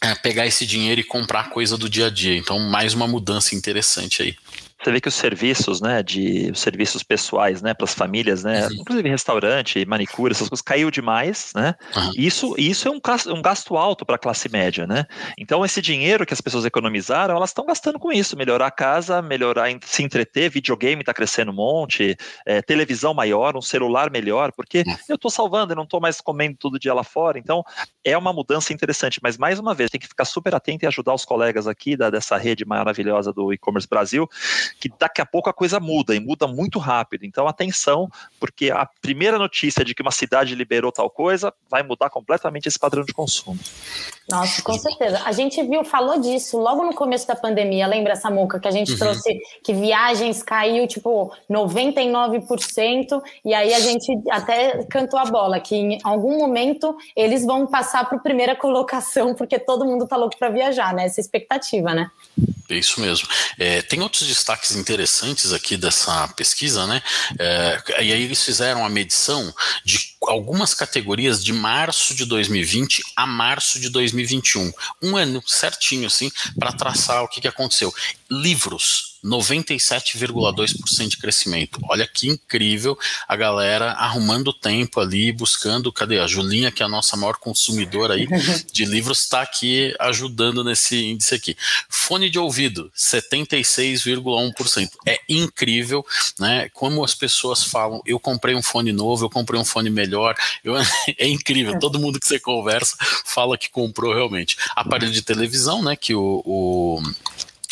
é, pegar esse dinheiro e comprar coisa do dia a dia. Então, mais uma mudança interessante aí. Você vê que os serviços, né, de os serviços pessoais, né, para as famílias, né, uhum. inclusive restaurante, manicure, essas coisas caiu demais, né? Uhum. Isso, isso é um, um gasto alto para a classe média, né? Então esse dinheiro que as pessoas economizaram, elas estão gastando com isso, melhorar a casa, melhorar, se entreter, videogame está crescendo um monte, é, televisão maior, um celular melhor, porque uhum. eu estou salvando, eu não estou mais comendo todo dia lá fora. Então é uma mudança interessante, mas mais uma vez tem que ficar super atento e ajudar os colegas aqui da, dessa rede maravilhosa do e-commerce Brasil que daqui a pouco a coisa muda e muda muito rápido. Então, atenção, porque a primeira notícia de que uma cidade liberou tal coisa vai mudar completamente esse padrão de consumo. Nossa, com certeza. A gente viu, falou disso logo no começo da pandemia. Lembra, Samuca, que a gente uhum. trouxe que viagens caiu tipo 99%, e aí a gente até cantou a bola, que em algum momento eles vão passar para a primeira colocação, porque todo mundo tá louco para viajar, né? Essa expectativa, né? É isso mesmo. É, tem outros destaques interessantes aqui dessa pesquisa, né? É, e aí eles fizeram a medição de algumas categorias de março de 2020 a março de 2021. Um ano certinho, assim, para traçar o que, que aconteceu. Livros 97,2% de crescimento. Olha que incrível a galera arrumando tempo ali, buscando. Cadê a Julinha, que é a nossa maior consumidora aí <laughs> de livros, está aqui ajudando nesse índice aqui. Fone de ouvido, 76,1%. É incrível, né? Como as pessoas falam, eu comprei um fone novo, eu comprei um fone melhor. Eu, <laughs> é incrível. Todo mundo que você conversa fala que comprou realmente. Aparelho de televisão, né? Que o, o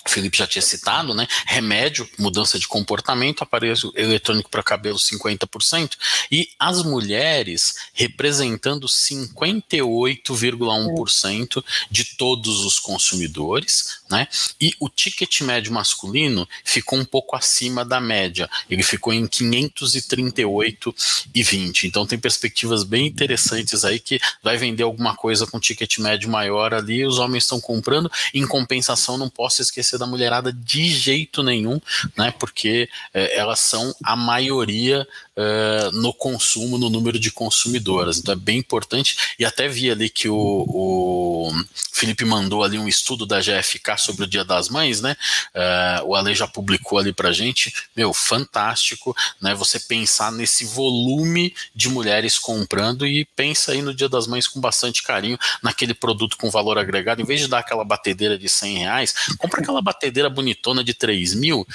o Felipe já tinha citado, né? Remédio, mudança de comportamento, aparelho eletrônico para cabelo 50%, e as mulheres representando 58,1% de todos os consumidores, né? E o ticket médio masculino ficou um pouco acima da média, ele ficou em 538,20. Então tem perspectivas bem interessantes aí que vai vender alguma coisa com ticket médio maior ali, os homens estão comprando, em compensação não posso esquecer da da mulherada de jeito nenhum, né? Porque é, elas são a maioria uh, no consumo, no número de consumidoras. Então é bem importante. E até vi ali que o, o Felipe mandou ali um estudo da GFK sobre o Dia das Mães, né? Uh, o Ale já publicou ali pra gente. Meu, fantástico, né? Você pensar nesse volume de mulheres comprando e pensa aí no Dia das Mães com bastante carinho naquele produto com valor agregado. Em vez de dar aquela batedeira de 100 reais, compra aquela batedeira bonitona de 3 mil,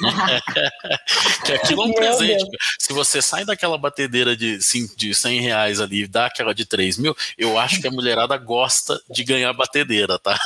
né? <laughs> que aquilo é um presente. Se você sai daquela batedeira de, sim, de 100 reais ali e dá aquela de 3 mil, eu acho que a mulherada gosta de ganhar batedeira, tá?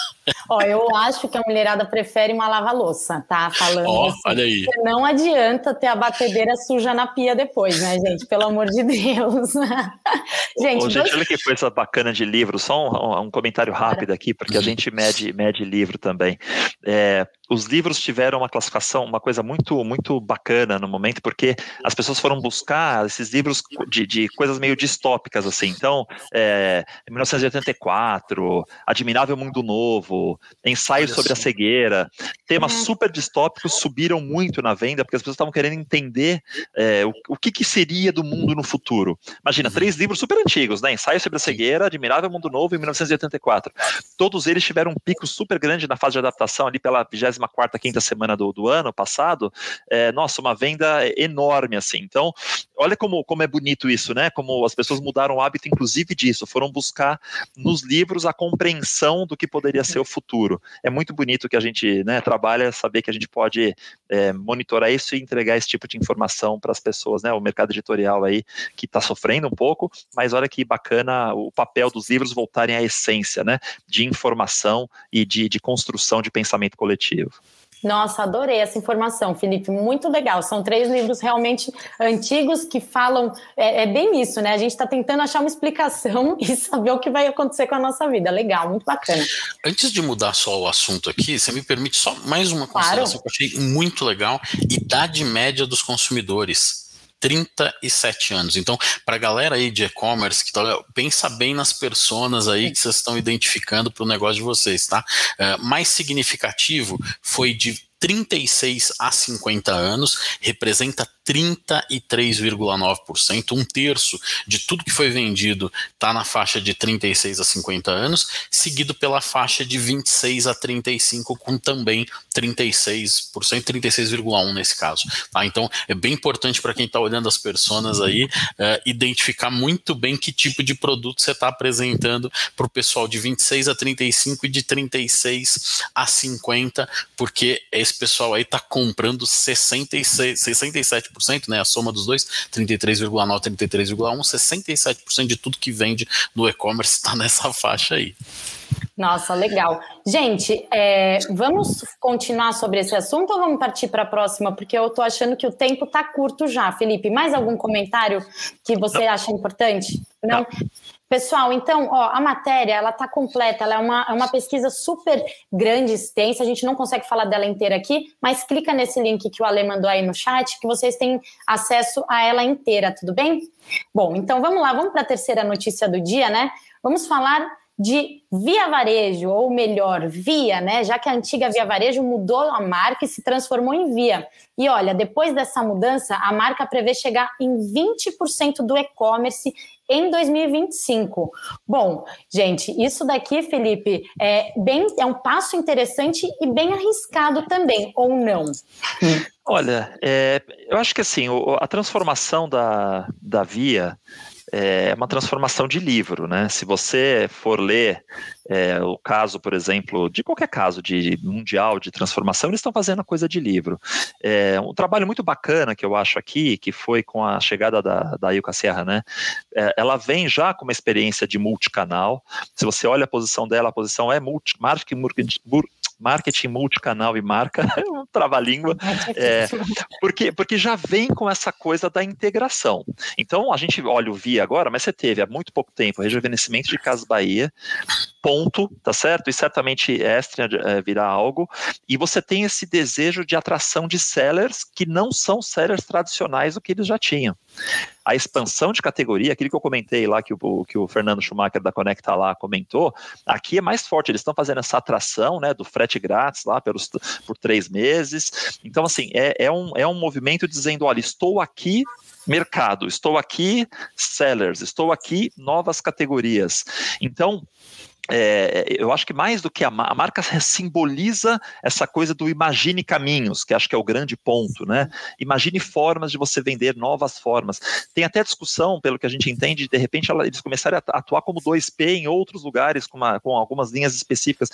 Ó, eu acho que a mulherada prefere uma lava-louça, tá? Falando Ó, assim, olha aí. Não adianta ter a batedeira suja na pia depois, né, gente? Pelo amor de Deus. <laughs> gente, Ô, gente olha que coisa bacana de livro. Só um, um comentário rápido aqui, porque a gente mede, mede livro também. É, os livros tiveram uma classificação, uma coisa muito, muito bacana no momento, porque as pessoas foram buscar esses livros de, de coisas meio distópicas, assim. Então, é, 1984, Admirável Mundo Novo, Ensaio sobre a Cegueira, temas uhum. super distópicos subiram muito na venda, porque as pessoas estavam querendo entender é, o, o que, que, seria do mundo no futuro. Imagina, uhum. três livros super antigos, né? Ensaio sobre a Cegueira, Admirável Mundo Novo e 1984. Todos eles tiveram um pico super grande na fase de adaptação ali pela 24 quinta semana do, do ano passado, é, nossa, uma venda enorme, assim. Então, olha como, como é bonito isso, né? Como as pessoas mudaram o hábito, inclusive, disso, foram buscar nos livros a compreensão do que poderia ser o futuro. É muito bonito que a gente né, trabalha, saber que a gente pode é, monitorar isso e entregar esse tipo de informação para as pessoas, né? O mercado editorial aí que está sofrendo um pouco, mas olha que bacana o papel dos livros voltarem à essência, né? De informação e de, de construção de pensamento coletivo. Nossa, adorei essa informação, Felipe. Muito legal. São três livros realmente antigos que falam. É, é bem isso, né? A gente está tentando achar uma explicação <laughs> e saber o que vai acontecer com a nossa vida. Legal, muito bacana. Antes de mudar só o assunto aqui, você me permite só mais uma consideração claro. que eu achei muito legal: idade média dos consumidores. 37 anos. Então, para a galera aí de e-commerce, que tá, pensa bem nas personas aí que vocês estão identificando para o negócio de vocês, tá? Uh, mais significativo foi de 36 a 50 anos, representa 33,9%, um terço de tudo que foi vendido está na faixa de 36 a 50 anos, seguido pela faixa de 26 a 35, com também 36%, 36,1% nesse caso. Tá? Então é bem importante para quem está olhando as personas aí uh, identificar muito bem que tipo de produto você está apresentando para o pessoal de 26 a 35 e de 36 a 50, porque esse pessoal aí está comprando 66, 67 37%, né, a soma dos dois, 33,9, 33,1, 67% de tudo que vende no e-commerce está nessa faixa aí. Nossa, legal. Gente, é, vamos continuar sobre esse assunto ou vamos partir para a próxima? Porque eu estou achando que o tempo está curto já. Felipe, mais algum comentário que você Não. acha importante? Não? Não. Pessoal, então, ó, a matéria ela está completa, ela é uma, é uma pesquisa super grande, extensa, a gente não consegue falar dela inteira aqui, mas clica nesse link que o Ale mandou aí no chat, que vocês têm acesso a ela inteira, tudo bem? Bom, então vamos lá, vamos para a terceira notícia do dia, né? Vamos falar de Via Varejo, ou melhor, Via, né? Já que a antiga Via Varejo mudou a marca e se transformou em Via. E olha, depois dessa mudança, a marca prevê chegar em 20% do e-commerce em 2025. Bom, gente, isso daqui, Felipe, é bem é um passo interessante e bem arriscado também, ou não? Olha, é, eu acho que assim, a transformação da, da Via é uma transformação de livro, né? Se você for ler é, o caso, por exemplo, de qualquer caso de mundial de transformação, eles estão fazendo a coisa de livro. É, um trabalho muito bacana que eu acho aqui, que foi com a chegada da, da Ilka Serra, né? É, ela vem já com uma experiência de multicanal. Se você olha a posição dela, a posição é multi, marketing, marketing multicanal e marca, <laughs> é um trava-língua, <laughs> é, porque, porque já vem com essa coisa da integração. Então, a gente olha o VIA agora, mas você teve há muito pouco tempo o rejuvenescimento de Casas Bahia, ponto, tá certo? E certamente extra é, virá algo. E você tem esse desejo de atração de sellers que não são sellers tradicionais do que eles já tinham. A expansão de categoria, aquilo que eu comentei lá, que o, que o Fernando Schumacher da Conecta lá comentou, aqui é mais forte, eles estão fazendo essa atração né, do frete grátis lá pelos, por três meses. Então, assim, é, é, um, é um movimento dizendo: olha, estou aqui mercado, estou aqui sellers, estou aqui novas categorias. Então, é, eu acho que mais do que a, a, marca simboliza essa coisa do imagine caminhos, que acho que é o grande ponto, né? Imagine formas de você vender novas formas. Tem até discussão, pelo que a gente entende, de repente ela, eles começarem a atuar como 2P em outros lugares, com, uma, com algumas linhas específicas.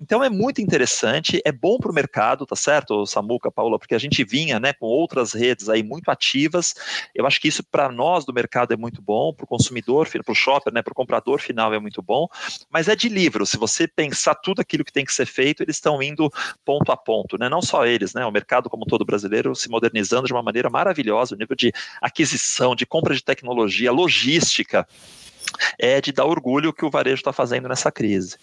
Então é muito interessante, é bom para o mercado, tá certo, Samuca, Paula, porque a gente vinha né, com outras redes aí muito ativas. Eu acho que isso para nós do mercado é muito bom, para o consumidor, para o shopper, né, para o comprador final é muito bom mas é de livro. Se você pensar tudo aquilo que tem que ser feito, eles estão indo ponto a ponto, né? Não só eles, né? O mercado como todo brasileiro se modernizando de uma maneira maravilhosa, o nível de aquisição, de compra de tecnologia, logística, é de dar orgulho que o varejo está fazendo nessa crise.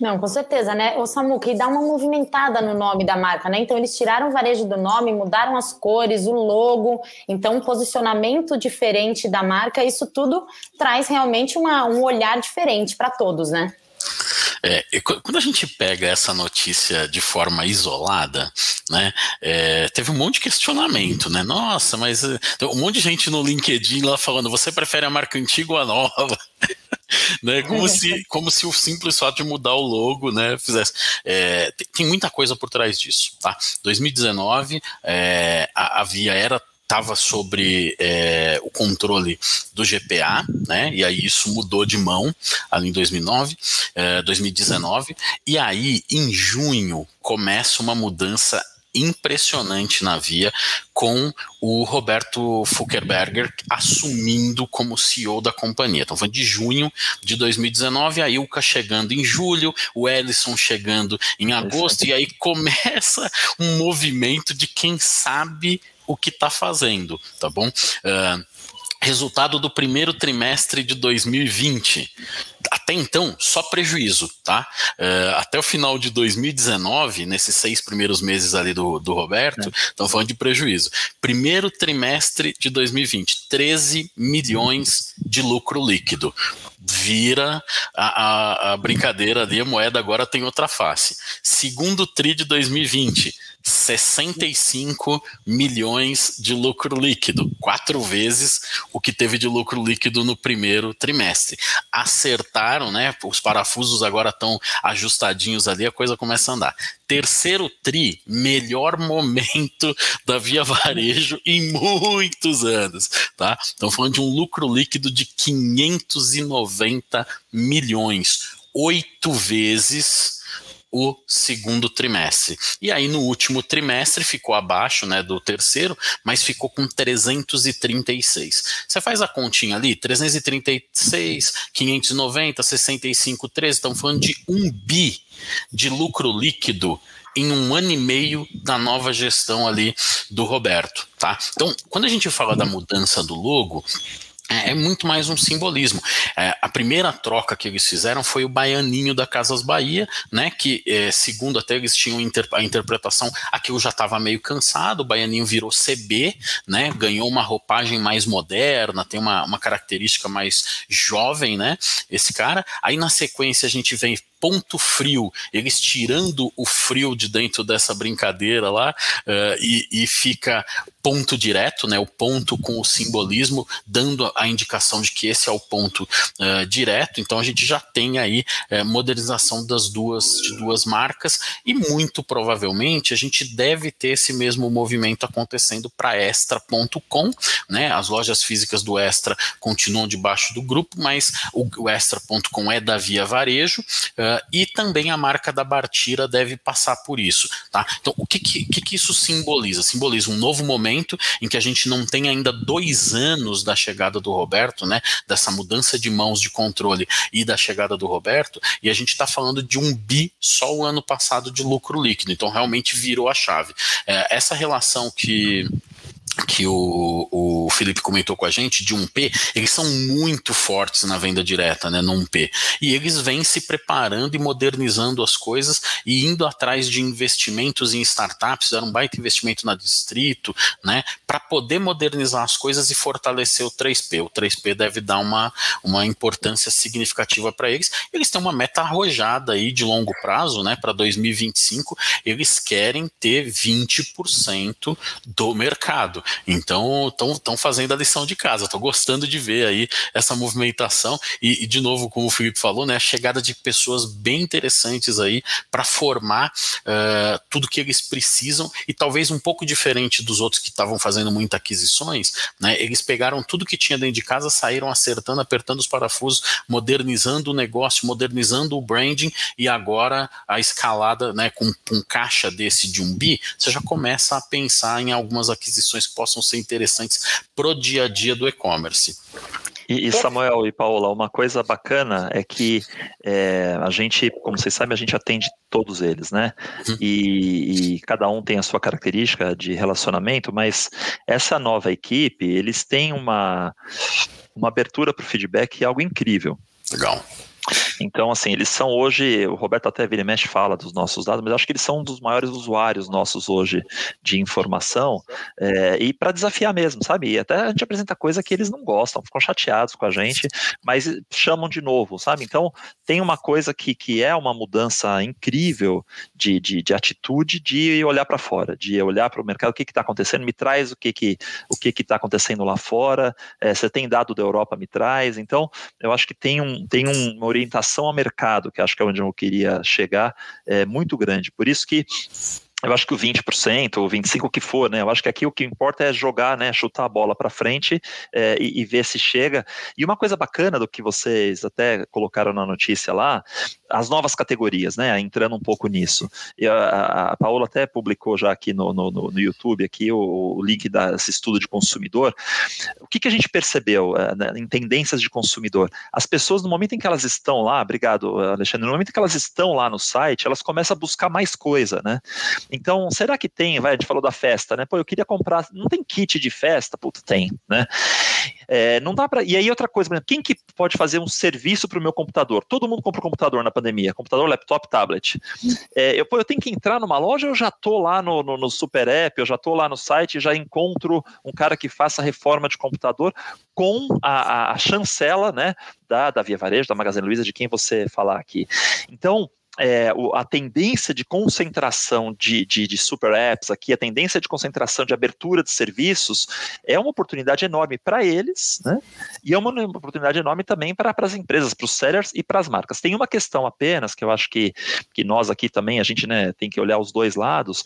Não, com certeza, né? O Samuca, e dá uma movimentada no nome da marca, né? Então eles tiraram o varejo do nome, mudaram as cores, o logo, então um posicionamento diferente da marca, isso tudo traz realmente uma, um olhar diferente para todos, né? É, quando a gente pega essa notícia de forma isolada, né, é, teve um monte de questionamento, né? Nossa, mas eh, um monte de gente no LinkedIn lá falando: você prefere a marca antiga ou a nova? <laughs> né, como, se, como se o simples fato de mudar o logo né, fizesse. É, tem, muita coisa por trás disso. Tá? 2019, é, a, a Via era estava sobre é, o controle do GPA, né? E aí isso mudou de mão ali em 2009, é, 2019. E aí, em junho, começa uma mudança impressionante na Via com o Roberto Fuckerberger assumindo como CEO da companhia. Então foi de junho de 2019, a Ilka chegando em julho, o Ellison chegando em agosto, e aí começa um movimento de quem sabe o que está fazendo, tá bom? Uh, resultado do primeiro trimestre de 2020. Até então, só prejuízo, tá? Uh, até o final de 2019, nesses seis primeiros meses ali do, do Roberto, é. estão falando de prejuízo. Primeiro trimestre de 2020, 13 milhões de lucro líquido vira a, a, a, brincadeira ali, a moeda agora tem outra face. Segundo TRI de 2020, 65 milhões de lucro líquido, quatro vezes o que teve de lucro líquido no primeiro trimestre. Acertaram, né? Os parafusos agora estão ajustadinhos ali, a coisa começa a andar. Terceiro tri, melhor momento da Via Varejo em muitos anos, tá? Estamos falando de um lucro líquido de 590 milhões, oito vezes o segundo trimestre. E aí no último trimestre ficou abaixo, né, do terceiro, mas ficou com 336. Você faz a continha ali, 336, 590, 65, 13, estamos falando de um bi de lucro líquido em um ano e meio da nova gestão ali do Roberto, tá? Então, quando a gente fala da mudança do logo, é, é muito mais um simbolismo. É, a primeira troca que eles fizeram foi o Baianinho da Casas Bahia, né? Que, é, segundo até eles tinham inter a interpretação, aquilo já estava meio cansado, o Baianinho virou CB, né? Ganhou uma roupagem mais moderna, tem uma, uma característica mais jovem, né? Esse cara. Aí na sequência a gente vem ponto frio, eles tirando o frio de dentro dessa brincadeira lá, uh, e, e, fica ponto direto, né, o ponto com o simbolismo, dando a indicação de que esse é o ponto uh, direto. Então a gente já tem aí uh, modernização das duas de duas marcas e muito provavelmente a gente deve ter esse mesmo movimento acontecendo para extra.com, né? As lojas físicas do Extra continuam debaixo do grupo, mas o, o extra.com é da Via Varejo. Uh, Uh, e também a marca da Bartira deve passar por isso. Tá? Então, o que, que, que, isso simboliza? Simboliza um novo momento em que a gente não tem ainda dois anos da chegada do Roberto, né? Dessa mudança de mãos de controle e da chegada do Roberto, e a gente está falando de um bi só o ano passado de lucro líquido. Então, realmente virou a chave. É, essa relação que que o, o Felipe comentou com a gente, de 1P, eles são muito fortes na venda direta, né, no 1P. E eles vêm se preparando e modernizando as coisas e indo atrás de investimentos em startups, fizeram um baita investimento na Distrito, né, para poder modernizar as coisas e fortalecer o 3P. O 3P deve dar uma, uma importância significativa para eles. Eles têm uma meta arrojada aí de longo prazo, né, para 2025, eles querem ter 20% do mercado. Então, estão fazendo a lição de casa. Estou gostando de ver aí essa movimentação. E, e, de novo, como o Felipe falou, né, a chegada de pessoas bem interessantes aí para formar uh, tudo que eles precisam. E talvez um pouco diferente dos outros que estavam fazendo muitas aquisições, né, eles pegaram tudo que tinha dentro de casa, saíram acertando, apertando os parafusos, modernizando o negócio, modernizando o branding. E agora a escalada, né, com um caixa desse de um bi, você já começa a pensar em algumas aquisições possam ser interessantes pro dia a dia do e-commerce. E, e, Samuel e Paola, uma coisa bacana é que é, a gente, como vocês sabem, a gente atende todos eles, né? Uhum. E, e, cada um tem a sua característica de relacionamento, mas essa nova equipe, eles têm uma, uma abertura para o feedback, algo incrível. Legal. Então, assim, eles são hoje, o Roberto até vira e mexe fala dos nossos dados, mas acho que eles são um dos maiores usuários nossos hoje de informação é, e para desafiar mesmo, sabe? E até a gente apresenta coisa que eles não gostam, ficam chateados com a gente, mas chamam de novo, sabe? Então, tem uma coisa que, que é uma mudança incrível de, de, de atitude de olhar para fora, de olhar para o mercado, o que está acontecendo, me traz o que que o que está acontecendo lá fora, é, você tem dado da Europa, me traz. Então, eu acho que tem, um, tem uma orientação ao mercado, que acho que é onde eu queria chegar, é muito grande. Por isso que eu acho que o 20%, ou 25%, o que for, né? Eu acho que aqui o que importa é jogar, né? Chutar a bola para frente é, e, e, ver se chega. E uma coisa bacana do que vocês até colocaram na notícia lá, as novas categorias, né? Entrando um pouco nisso. E a, a Paola até publicou já aqui no, no, no YouTube aqui o, o, link desse estudo de consumidor. O que, que a gente percebeu é, né, em tendências de consumidor? As pessoas, no momento em que elas estão lá, obrigado, Alexandre, no momento em que elas estão lá no site, elas começam a buscar mais coisa, né? Então, será que tem? Vai, a gente falou da festa, né? Pô, eu queria comprar. Não tem kit de festa? Puta, tem, né? É, não dá para. E aí, outra coisa, quem que pode fazer um serviço para o meu computador? Todo mundo compra um computador na pandemia, computador, laptop, tablet. É, eu, pô, eu tenho que entrar numa loja, eu já estou lá no, no, no, Super App, eu já estou lá no site, já encontro um cara que faça reforma de computador com a, a, a chancela, né, da, da Via Varejo, da Magazine Luiza, de quem você falar aqui. Então, é, a tendência de concentração de, de, de, super apps aqui, a tendência de concentração de abertura de serviços é uma oportunidade enorme para eles, né? E é uma, uma oportunidade enorme também para as empresas, para os sellers e para as marcas. Tem uma questão apenas que eu acho que, que nós aqui também, a gente né, tem que olhar os dois lados.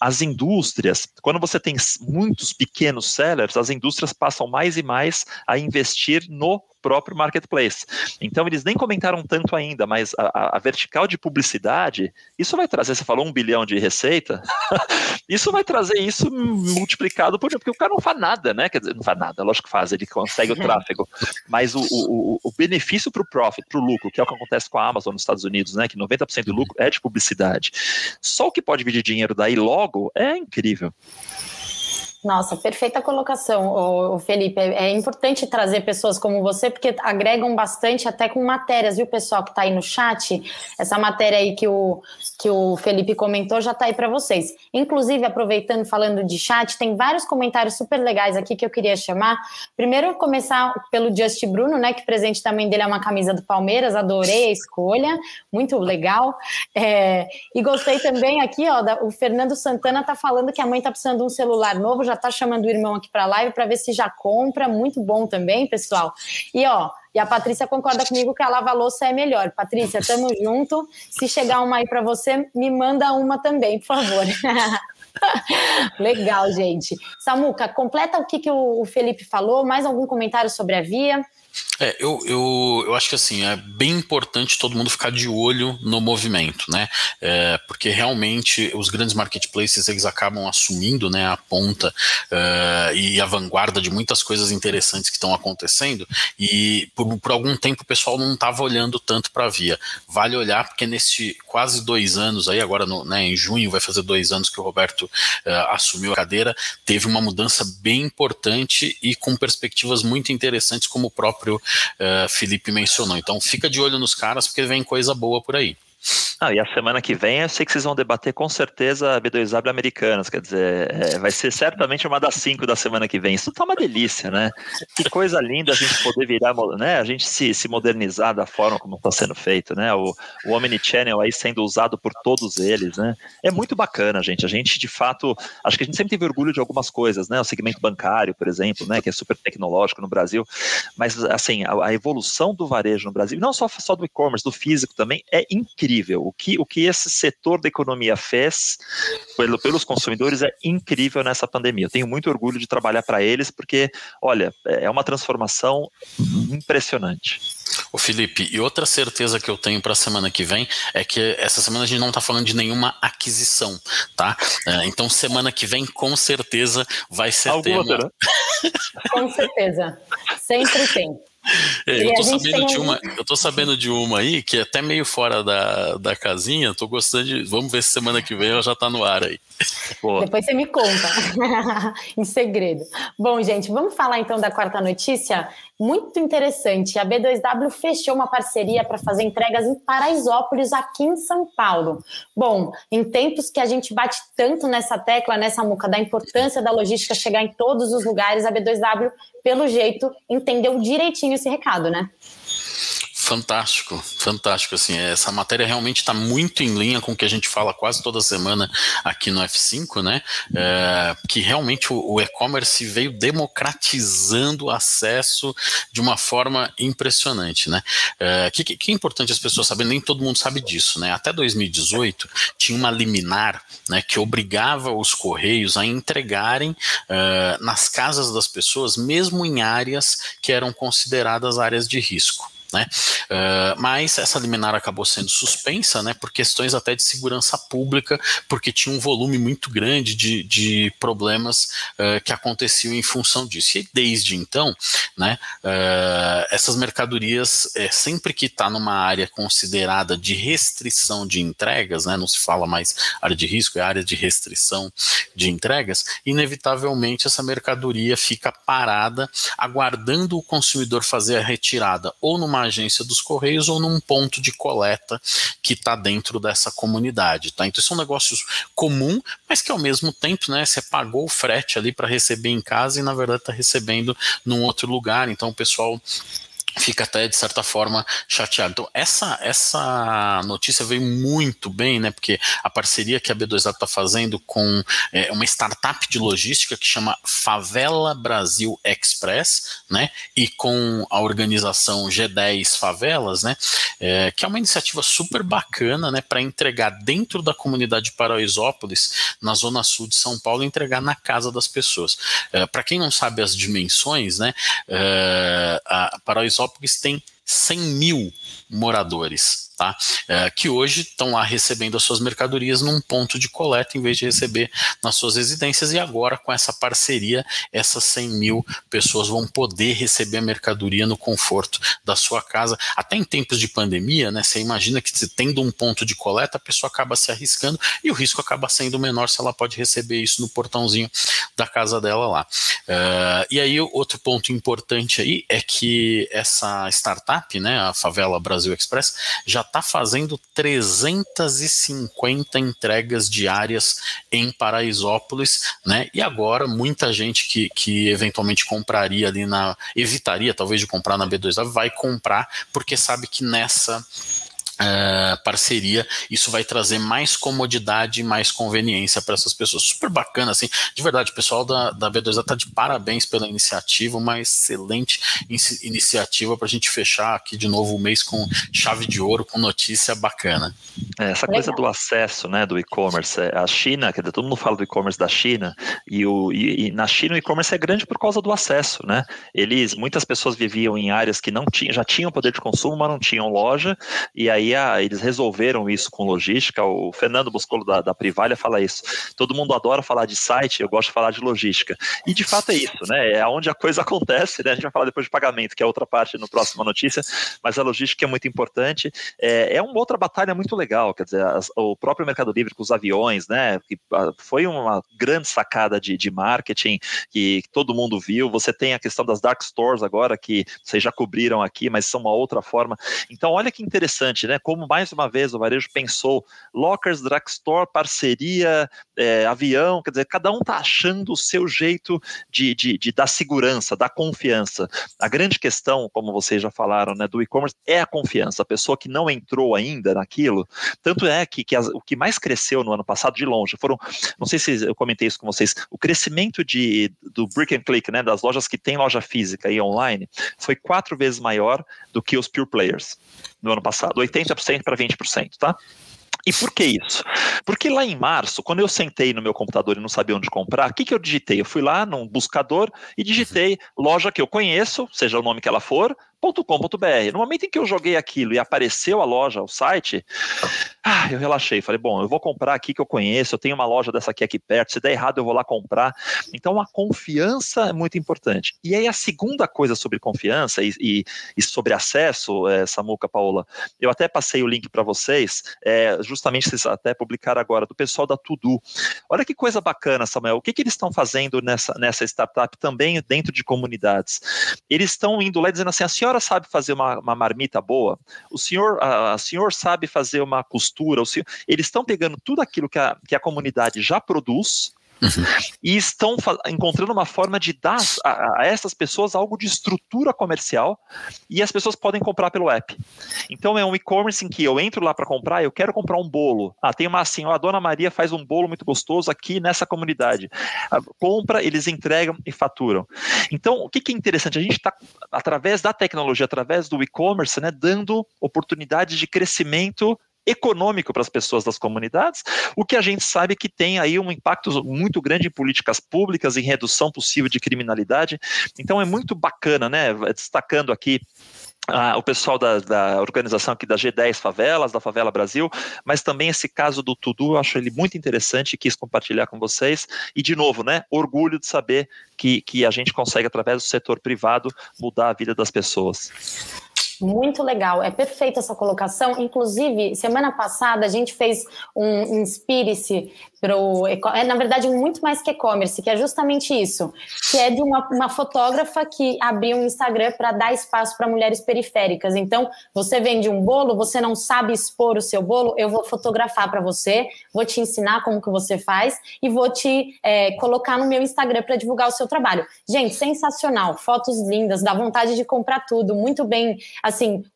As indústrias, quando você tem muitos pequenos sellers, as indústrias passam mais e mais a investir no próprio marketplace. Então, eles nem comentaram tanto ainda, mas a, a vertical de publicidade, isso vai trazer, você falou um bilhão de receita, <laughs> isso vai trazer isso multiplicado por porque o cara não faz nada, né? Quer dizer, não faz nada, lógico que faz, ele consegue o tráfego, mas o, o, o benefício para o profit, para o lucro, que é o que acontece com a Amazon nos Estados Unidos, né? Que 90% do lucro é de publicidade. Só o que pode vir de dinheiro daí logo é incrível. Nossa, perfeita colocação, Felipe. É, é importante trazer pessoas como você, porque agregam bastante, até com matérias, viu, pessoal que está aí no chat? Essa matéria aí que o, que o Felipe comentou já está aí para vocês. Inclusive, aproveitando, falando de chat, tem vários comentários super legais aqui que eu queria chamar. Primeiro, começar pelo Just Bruno, né? Que presente também dele é uma camisa do Palmeiras, adorei a escolha, muito legal. É, e gostei também aqui, ó, da, o Fernando Santana tá falando que a mãe tá precisando de um celular novo, já já tá chamando o irmão aqui para live para ver se já compra. Muito bom também, pessoal. E ó, e a Patrícia concorda comigo que a lava-louça é melhor. Patrícia, tamo <laughs> junto. Se chegar uma aí para você, me manda uma também, por favor. <laughs> Legal, gente. Samuca, completa o que, que o Felipe falou. Mais algum comentário sobre a Via? É, eu, eu, eu acho que assim, é bem importante todo mundo ficar de olho no movimento, né? É, porque realmente os grandes marketplaces eles acabam assumindo né, a ponta uh, e a vanguarda de muitas coisas interessantes que estão acontecendo, e por, por algum tempo o pessoal não estava olhando tanto para a via. Vale olhar, porque nesse quase dois anos aí, agora no, né, em junho vai fazer dois anos que o Roberto uh, assumiu a cadeira, teve uma mudança bem importante e com perspectivas muito interessantes, como o próprio uh, Felipe mencionou. Então fica de olho nos caras, porque vem coisa boa por aí. Ah, e a semana que vem eu sei que vocês vão debater com certeza B2W americanas, quer dizer, é, vai ser certamente uma das cinco da semana que vem. Isso tá uma delícia, né? Que coisa linda a gente poder virar, né? A gente se, se modernizar da forma como está sendo feito, né? O, o Omnichannel aí sendo usado por todos eles, né? É muito bacana, gente. A gente, de fato, acho que a gente sempre teve orgulho de algumas coisas, né? O segmento bancário, por exemplo, né? Que é super tecnológico no Brasil. Mas, assim, a, a evolução do varejo no Brasil, não só, só do e-commerce, do físico também, é incrível. O que, o que esse setor da economia fez pelo, pelos consumidores é incrível nessa pandemia. Eu tenho muito orgulho de trabalhar para eles, porque, olha, é uma transformação impressionante. Ô Felipe, e outra certeza que eu tenho para a semana que vem é que essa semana a gente não está falando de nenhuma aquisição, tá? É, então semana que vem com certeza vai ser Alguma tema. Com certeza, sempre tem. É, eu, tô sabendo de uma, eu tô sabendo de uma aí que é até meio fora da, da casinha. Tô gostando de. Vamos ver se semana que vem ela já tá no ar aí. Depois você me conta, <laughs> em segredo. Bom, gente, vamos falar então da quarta notícia. Muito interessante. A B2W fechou uma parceria para fazer entregas em Paraisópolis, aqui em São Paulo. Bom, em tempos que a gente bate tanto nessa tecla, nessa muca, da importância da logística chegar em todos os lugares, a B2W, pelo jeito, entendeu direitinho esse recado, né? Fantástico, fantástico. Assim, essa matéria realmente está muito em linha com o que a gente fala quase toda semana aqui no F5, né? É, que realmente o, o e-commerce veio democratizando o acesso de uma forma impressionante, né? É, que, que, é importante as pessoas saberem, nem todo mundo sabe disso, né? Até 2018 tinha uma liminar, né, que obrigava os correios a entregarem é, nas casas das pessoas, mesmo em áreas que eram consideradas áreas de risco. Né? Uh, mas essa liminar acabou sendo suspensa né, por questões até de segurança pública, porque tinha um volume muito grande de, de problemas uh, que aconteciam em função disso. E desde então, né, uh, essas mercadorias, é, sempre que está numa área considerada de restrição de entregas, né, não se fala mais área de risco, é área de restrição de entregas, inevitavelmente essa mercadoria fica parada, aguardando o consumidor fazer a retirada ou numa agência dos Correios ou num ponto de coleta que está dentro dessa comunidade, tá? Então, são negócios comum, mas que ao mesmo tempo, né, você pagou o frete ali para receber em casa e na verdade está recebendo num outro lugar. Então, o pessoal fica até de certa forma chateado. Então essa essa notícia veio muito bem, né? Porque a parceria que a B2A está fazendo com é, uma startup de logística que chama Favela Brasil Express, né? E com a organização G10 Favelas, né? É, que é uma iniciativa super bacana, né? Para entregar dentro da comunidade de Paraisópolis, na zona sul de São Paulo, entregar na casa das pessoas. É, Para quem não sabe as dimensões, né? É, a Paraisópolis tem 100 mil moradores tá? É, que hoje estão lá recebendo as suas mercadorias num ponto de coleta em vez de receber nas suas residências e agora com essa parceria essas 100 mil pessoas vão poder receber a mercadoria no conforto da sua casa até em tempos de pandemia, né? Você imagina que tendo um ponto de coleta a pessoa acaba se arriscando e o risco acaba sendo menor se ela pode receber isso no portãozinho da casa dela lá. Uh, e aí outro ponto importante aí é que essa startup, né, a Favela Brasil Express já está fazendo 350 entregas diárias em Paraisópolis, né? E agora muita gente que, que eventualmente compraria ali na. evitaria talvez de comprar na B2A vai comprar, porque sabe que nessa Uh, parceria, isso vai trazer mais comodidade e mais conveniência para essas pessoas. Super bacana, assim, de verdade, o pessoal da, da B2A está de parabéns pela iniciativa, uma excelente iniciativa para a gente fechar aqui de novo o mês com chave de ouro, com notícia bacana. É, essa coisa do acesso, né, do e-commerce, é, a China, quer dizer, todo mundo fala do e-commerce da China, e, o, e, e na China o e-commerce é grande por causa do acesso, né, eles, muitas pessoas viviam em áreas que não tinham, já tinham poder de consumo, mas não tinham loja, e aí aí a, eles resolveram isso com logística. O Fernando Boscolo da, da Privalha fala isso. Todo mundo adora falar de site, eu gosto de falar de logística. E de fato é isso, né? É onde a coisa <laughs> acontece, né? A gente vai falar depois de pagamento, que é outra parte no próximo notícia, mas a logística é muito importante. É, é uma outra batalha muito legal, quer dizer, as, o próprio Mercado Livre com os aviões, né? Que foi uma grande sacada de, de marketing que, que todo mundo viu. Você tem a questão das dark stores agora, que vocês já cobriram aqui, mas são uma outra forma. Então, olha que interessante, né? Né? Como mais uma vez o varejo pensou, lockers, drugstore, parceria, é, avião, quer dizer, cada um está achando o seu jeito de, de, de, dar segurança, dar confiança. A grande questão, como vocês já falaram, né, do e-commerce é a confiança. A pessoa que não entrou ainda naquilo, tanto é que, que as, o que mais cresceu no ano passado, de longe, foram, não sei se eu comentei isso com vocês, o crescimento de, do brick and click, né, das lojas que têm loja física e online, foi quatro vezes maior do que os pure players no ano passado, 80% para 20%, tá? E por que isso? Porque lá em março, quando eu sentei no meu computador e não sabia onde comprar, o que, que eu digitei? Eu fui lá num buscador e digitei loja que eu conheço, seja o nome que ela for, .com.br. No momento em que eu joguei aquilo e apareceu a loja, o site, ah, eu relaxei. Falei, bom, eu vou comprar aqui que eu conheço, eu teno uma loja dessa aqui aqui perto, se der errado eu vou lá comprar. Então a confiança é muito importante. E aí a segunda coisa sobre confiança e, e, e sobre acesso, é, Samuca, Paola, eu até passei o link para vocês, é, justamente vocês até publicaram agora, do pessoal da Tudu. Olha que coisa bacana, Samuel, o que, que eles estão fazendo nessa, nessa startup também dentro de comunidades? Eles estão indo lá dizendo assim, a senhora senhora sabe fazer uma, uma marmita boa, o senhor, a, a senhor sabe fazer uma costura, senhor, eles estão pegando tudo aquilo que a, que a comunidade já produz, Uhum. E estão encontrando uma forma de dar a, a, essas pessoas algo de estrutura comercial e as pessoas podem comprar pelo app. Então é um e-commerce em que eu entro lá para comprar, eu quero comprar um bolo. Ah, tem uma senhora, a dona Maria faz um bolo muito gostoso aqui nessa comunidade. Ah, compra, eles entregam e faturam. Então, o que, que é interessante? A gente está, através da tecnologia, através do e-commerce, né, dando oportunidades de crescimento econômico para as pessoas das comunidades, o que a gente sabe que tem aí um impacto muito grande em políticas públicas, em redução possível de criminalidade. Então é muito bacana, né? Destacando aqui ah, o pessoal da, da, organização aqui da G10 Favelas, da Favela Brasil, mas também esse caso do Tudu, eu acho ele muito interessante e quis compartilhar com vocês. E, de novo, né, orgulho de saber que, que a gente consegue, através do setor privado, mudar a vida das pessoas. Muito legal, é perfeita essa colocação. Inclusive, semana passada a gente fez um Inspire-se pro, é na verdade muito mais que e-commerce, que é justamente isso, que é de uma, uma fotógrafa que abriu um Instagram para dar espaço para mulheres periféricas. Então, você vende um bolo, você não sabe expor o seu bolo, eu vou fotografar para você, vou te ensinar como que você faz e vou te é, colocar no meu Instagram para divulgar o seu trabalho. Gente, sensacional, fotos lindas, dá vontade de comprar tudo, muito bem,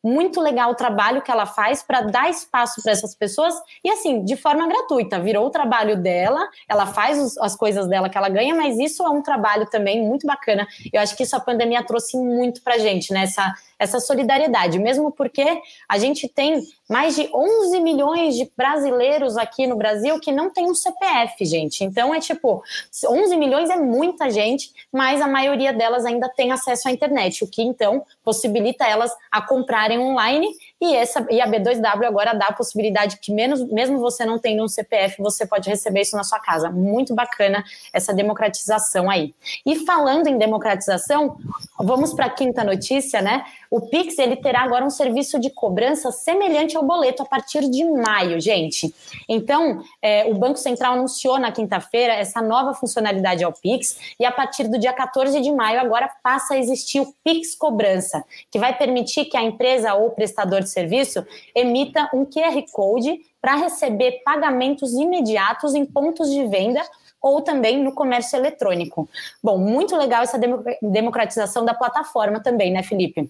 muito legal o trabalho que ela faz para dar espaço para essas pessoas e assim, de forma gratuita, virou o trabalho dela, ela faz os, as coisas dela que ela ganha, mas isso é um trabalho também muito bacana. Eu acho que isso a pandemia trouxe muito pra gente, né? Essa, essa solidariedade, mesmo porque a gente tem mais de 11 milhões de brasileiros aqui no Brasil que não tem um CPF, gente. Então é tipo, 11 milhões é muita gente, mas a maioria delas ainda tem acesso à internet, o que então possibilita elas a comprarem online e, essa, e a B2W agora dá a possibilidade que menos, mesmo você não tendo um CPF, você pode receber isso na sua casa. Muito bacana essa democratização aí. E falando em democratização, vamos para a quinta notícia, né? O Pix ele terá agora um serviço de cobrança semelhante ao boleto a partir de maio, gente. Então, é, o Banco Central anunciou na quinta-feira essa nova funcionalidade ao Pix e a partir do dia 14 de maio agora passa a existir o Pix Cobrança, que vai permitir que a empresa ou prestador de serviço emita um QR Code para receber pagamentos imediatos em pontos de venda ou também no comércio eletrônico. Bom, muito legal essa democratização da plataforma também, né, Felipe?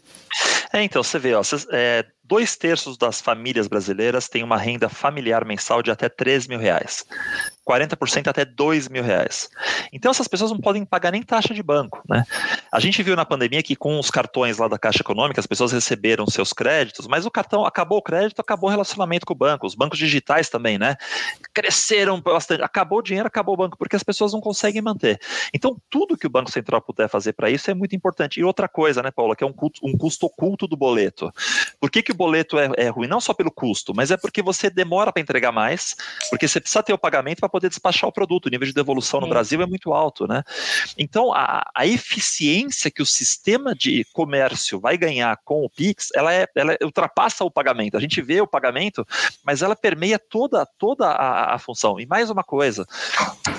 É, então, você vê, ó, é, dois terços das famílias brasileiras têm uma renda familiar mensal de até 3 mil reais. 40% até 2 mil reais. Então essas pessoas não podem pagar nem taxa de banco. Né? A gente viu na pandemia que com os cartões lá da Caixa Econômica, as pessoas receberam seus créditos, mas o cartão acabou o crédito, acabou o relacionamento com o banco. Os bancos digitais também, né? Cresceram bastante. Acabou o dinheiro, acabou o banco, porque as pessoas não conseguem manter. Então, tudo que o Banco Central puder fazer para isso é muito importante. E outra coisa, né, Paula, que é um, custo, um custo oculto do boleto. Por que, que o boleto é, é ruim? Não só pelo custo, mas é porque você demora para entregar mais, porque você precisa ter o pagamento para poder despachar o produto. O nível de devolução no. Brasil é muito alto, né? Então, a, a, eficiência que o sistema de comércio vai ganhar com o Pix, ela, é, ela ultrapassa o pagamento. A gente vê o pagamento, mas ela permeia toda, toda a, a função. E mais uma coisa,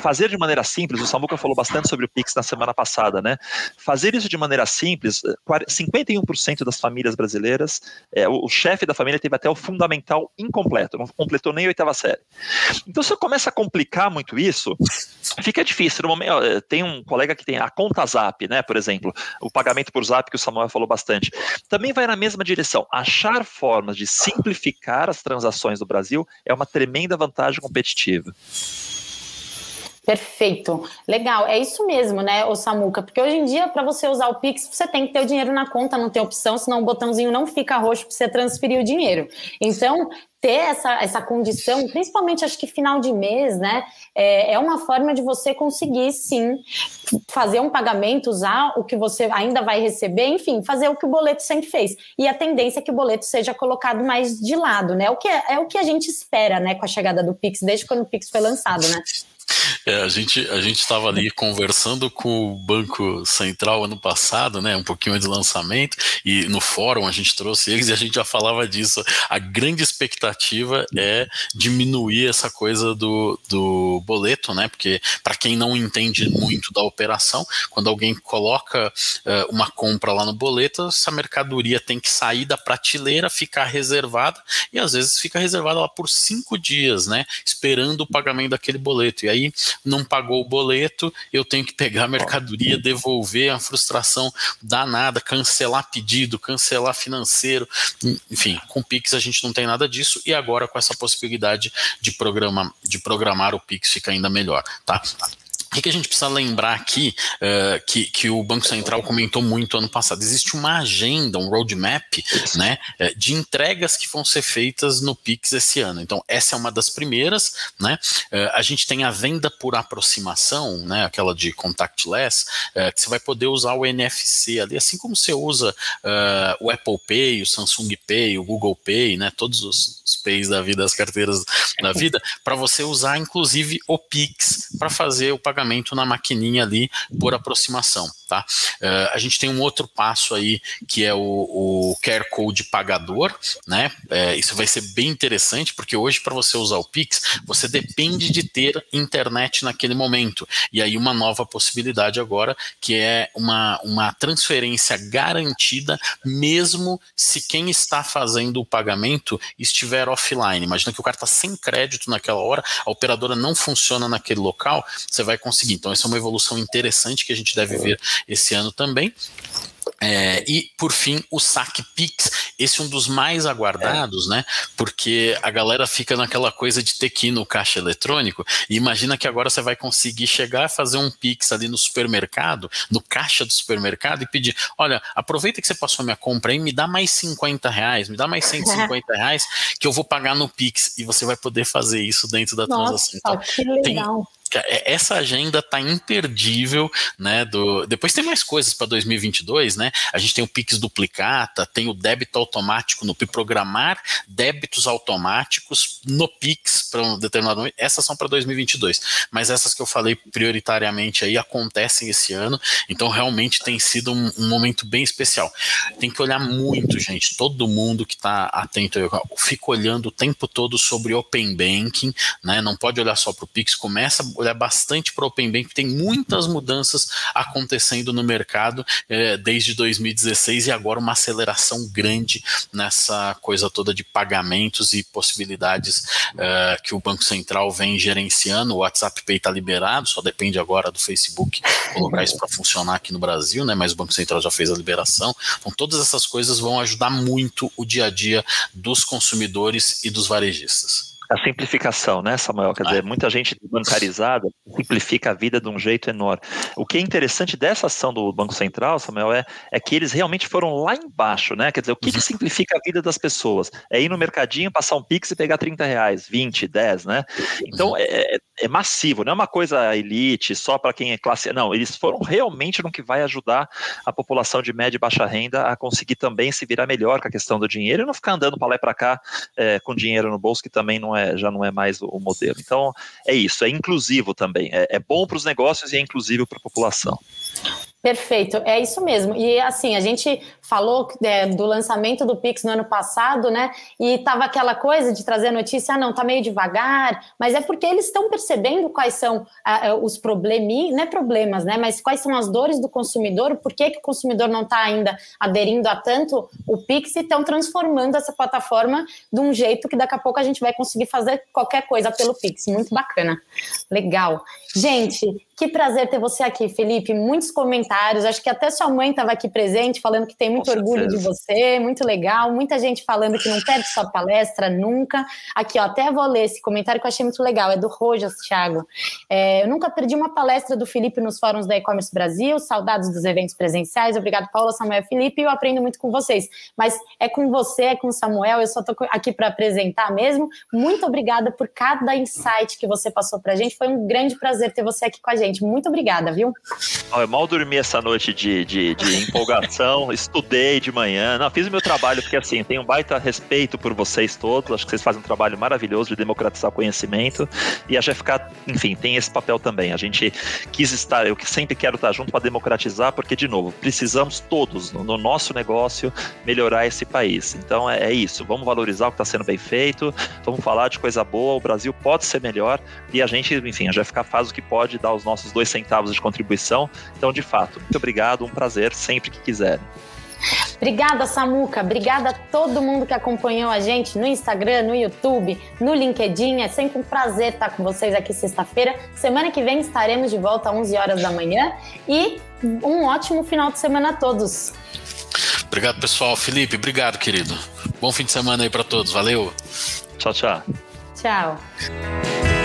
fazer de maneira simples, o Samuca falou bastante sobre o Pix na semana passada, né? Fazer isso de maneira simples, 51% das famílias brasileiras, é, o chefe da família teve até o fundamental incompleto, não completou nem a oitava série. Então, se eu começa a complicar muito isso, fica difícil. Momento, tem um colega que tem a conta Zap, né, por exemplo, o pagamento por Zap que o Samuel falou bastante. Também vai na mesma direção. Achar formas de simplificar as transações do Brasil é uma tremenda vantagem competitiva. Perfeito. Legal. É isso mesmo, né, o Samuca? Porque hoje em dia, para você usar o Pix, você tem que ter o dinheiro na conta, não tem opção, senão o botãozinho não fica roxo para você transferir o dinheiro. Então, ter essa, essa condição, principalmente acho que final de mês, né? É, é, uma forma de você conseguir sim fazer um pagamento, usar o que você ainda vai receber, enfim, fazer o que o boleto sempre fez. E a tendência é que o boleto seja colocado mais de lado, né? O que é, é o que a gente espera, né, com a chegada do Pix, desde quando o Pix foi lançado, né? É, a gente a gente estava ali conversando com o Banco Central ano passado, né, um pouquinho antes do lançamento, e no fórum a gente trouxe eles e a gente já falava disso. A grande expectativa é diminuir essa coisa do, do boleto, né, porque para quem não entende muito da operação, quando alguém coloca uh, uma compra lá no boleto, essa mercadoria tem que sair da prateleira, ficar reservada e às vezes fica reservada lá por cinco dias, né, esperando o pagamento daquele boleto. E aí aí não pagou o boleto, eu tenho que pegar a mercadoria, devolver, a frustração danada, cancelar pedido, cancelar financeiro, enfim, com o Pix a gente não tem nada disso e agora com essa possibilidade de programar, de programar o Pix fica ainda melhor, tá? O que, a gente precisa lembrar aqui, uh, que, que o Banco Central comentou muito ano passado? Existe uma agenda, um roadmap, né, eh, de entregas que vão ser feitas no Pix esse ano. Então, essa é uma das primeiras, né? Uh, a gente tem a venda por aproximação, né, aquela de contactless, uh, que você vai poder usar o NFC ali, assim como você usa o Apple Pay, o Samsung Pay, o Google Pay, né, todos os, os Pays da vida, as carteiras da vida, para você usar, inclusive, o Pix para fazer o pagamento pagamento na maquininha ali por aproximação. Tá? Uh, a gente tem um outro passo aí que é o, o QR Code pagador, né? É, isso vai ser bem interessante porque hoje para você usar o Pix você depende de ter internet naquele momento e aí uma nova possibilidade agora que é uma, uma transferência garantida mesmo se quem está fazendo o pagamento estiver offline. Imagina que o cara está sem crédito naquela hora, a operadora não funciona naquele local, você vai. Então essa é uma evolução interessante que a gente deve ver esse ano também. É, e, por fim, o saque Pix, esse é um dos mais aguardados, é. né? Porque a galera fica naquela coisa de ter que ir no caixa eletrônico e imagina que agora você vai conseguir chegar a fazer um Pix ali no supermercado, no caixa do supermercado e pedir: olha, aproveita que você passou a minha compra aí, me dá mais 50 reais, me dá mais <laughs> 150 reais que eu vou pagar no Pix e você vai poder fazer isso dentro da Nossa, transação. Então, que legal. Tem, é, essa agenda tá imperdível, né? Do, depois tem mais coisas para 2022, né? A gente tem o Pix duplicata, tem o débito automático no Pix, programar débitos automáticos no Pix para um determinado momento. Essas são para 2022, mas essas que eu falei prioritariamente aí acontecem esse ano, então realmente tem sido um, um momento bem especial. Tem que olhar muito, gente. Todo mundo que está atento, eu fico olhando o tempo todo sobre Open Banking, né? Não pode olhar só para o Pix, começa olhar bastante para o Open Bank, tem muitas mudanças acontecendo no mercado é, desde 2016 e agora uma aceleração grande nessa coisa toda de pagamentos e possibilidades é, que o Banco Central vem gerenciando. O WhatsApp Pay está liberado, só depende agora do Facebook colocar isso para funcionar aqui no Brasil, né? Mas o Banco Central já fez a liberação. Então, todas essas coisas vão ajudar muito o dia a dia dos consumidores e dos varejistas a simplificação, né, Samuel? Quer dizer, muita gente bancarizada simplifica a vida de um jeito enorme. O que é interessante dessa ação do Banco Central, Samuel, é, é que eles realmente foram lá embaixo, né? Quer dizer, o que, que uhum. simplifica a vida das pessoas? É ir no mercadinho, passar um Pix e pegar 30 reais, 20, 10, né? Então, uhum. é, é, massivo, não é uma coisa elite, só para quem é classe. Não, eles foram realmente no que vai ajudar a população de média e baixa renda a conseguir também se virar melhor com a questão do dinheiro e não ficar andando para lá e para cá é, com dinheiro no bolso, que também não é já não é mais o, o, modelo. Então, é isso, é inclusivo também. É, é bom para os negócios e é inclusivo para a população. Perfeito, é isso mesmo. E assim, a gente falou é, do lançamento do Pix no ano passado, né? E tava aquela coisa de trazer a notícia, ah, não, tá meio devagar, mas é porque eles estão percebendo quais são ah, os problemas, não é problemas, né? Mas quais são as dores do consumidor, por que, que o consumidor não está ainda aderindo a tanto o Pix e estão transformando essa plataforma de um jeito que daqui a pouco a gente vai conseguir fazer qualquer coisa pelo Pix. Muito bacana. Legal. Gente, que prazer ter você aqui, Felipe. Muitos comentários. Acho que até sua mãe estava aqui presente, falando que tem muito orgulho de você. Muito legal. Muita gente falando que não perde sua palestra nunca. Aqui, ó, até vou ler esse comentário que eu achei muito legal. É do Rojas, Thiago. É, eu nunca perdi uma palestra do Felipe nos fóruns da E-Commerce Brasil. Saudades dos eventos presenciais. Obrigado, Paula, Samuel e Felipe. Eu aprendo muito com vocês. Mas é com você, é com o Samuel. Eu só estou aqui para apresentar mesmo. Muito obrigada por cada insight que você passou para a gente. Foi um grande prazer ter você aqui com a gente gente. Muito obrigada, viu? Eu mal dormi essa noite de, de, de <laughs> empolgação, estudei de manhã. Não, fiz o meu trabalho, porque assim, tenho um baita respeito por vocês todos. Acho que vocês fazem um trabalho maravilhoso de democratizar conhecimento. E a GFK, enfim, tem esse papel também. A gente quis estar, eu sempre quero estar junto para democratizar, porque, de novo, precisamos todos, no, no nosso negócio, melhorar esse país. Então é, é isso. Vamos valorizar o que está sendo bem feito, vamos falar de coisa boa. O Brasil pode ser melhor e a gente, enfim, a GFK faz o que pode dar os nossos dois centavos de contribuição. Então, de fato, muito obrigado, um prazer sempre que quiserem. Obrigada, Samuca. Obrigada a todo mundo que acompanhou a gente no Instagram, no YouTube, no LinkedIn. É sempre um prazer estar com vocês aqui sexta-feira. Semana que vem estaremos de volta às 11 horas da manhã. E um ótimo final de semana a todos. Obrigado, pessoal. Felipe, obrigado, querido. Bom fim de semana aí para todos. Valeu. Tchau, tchau. Tchau.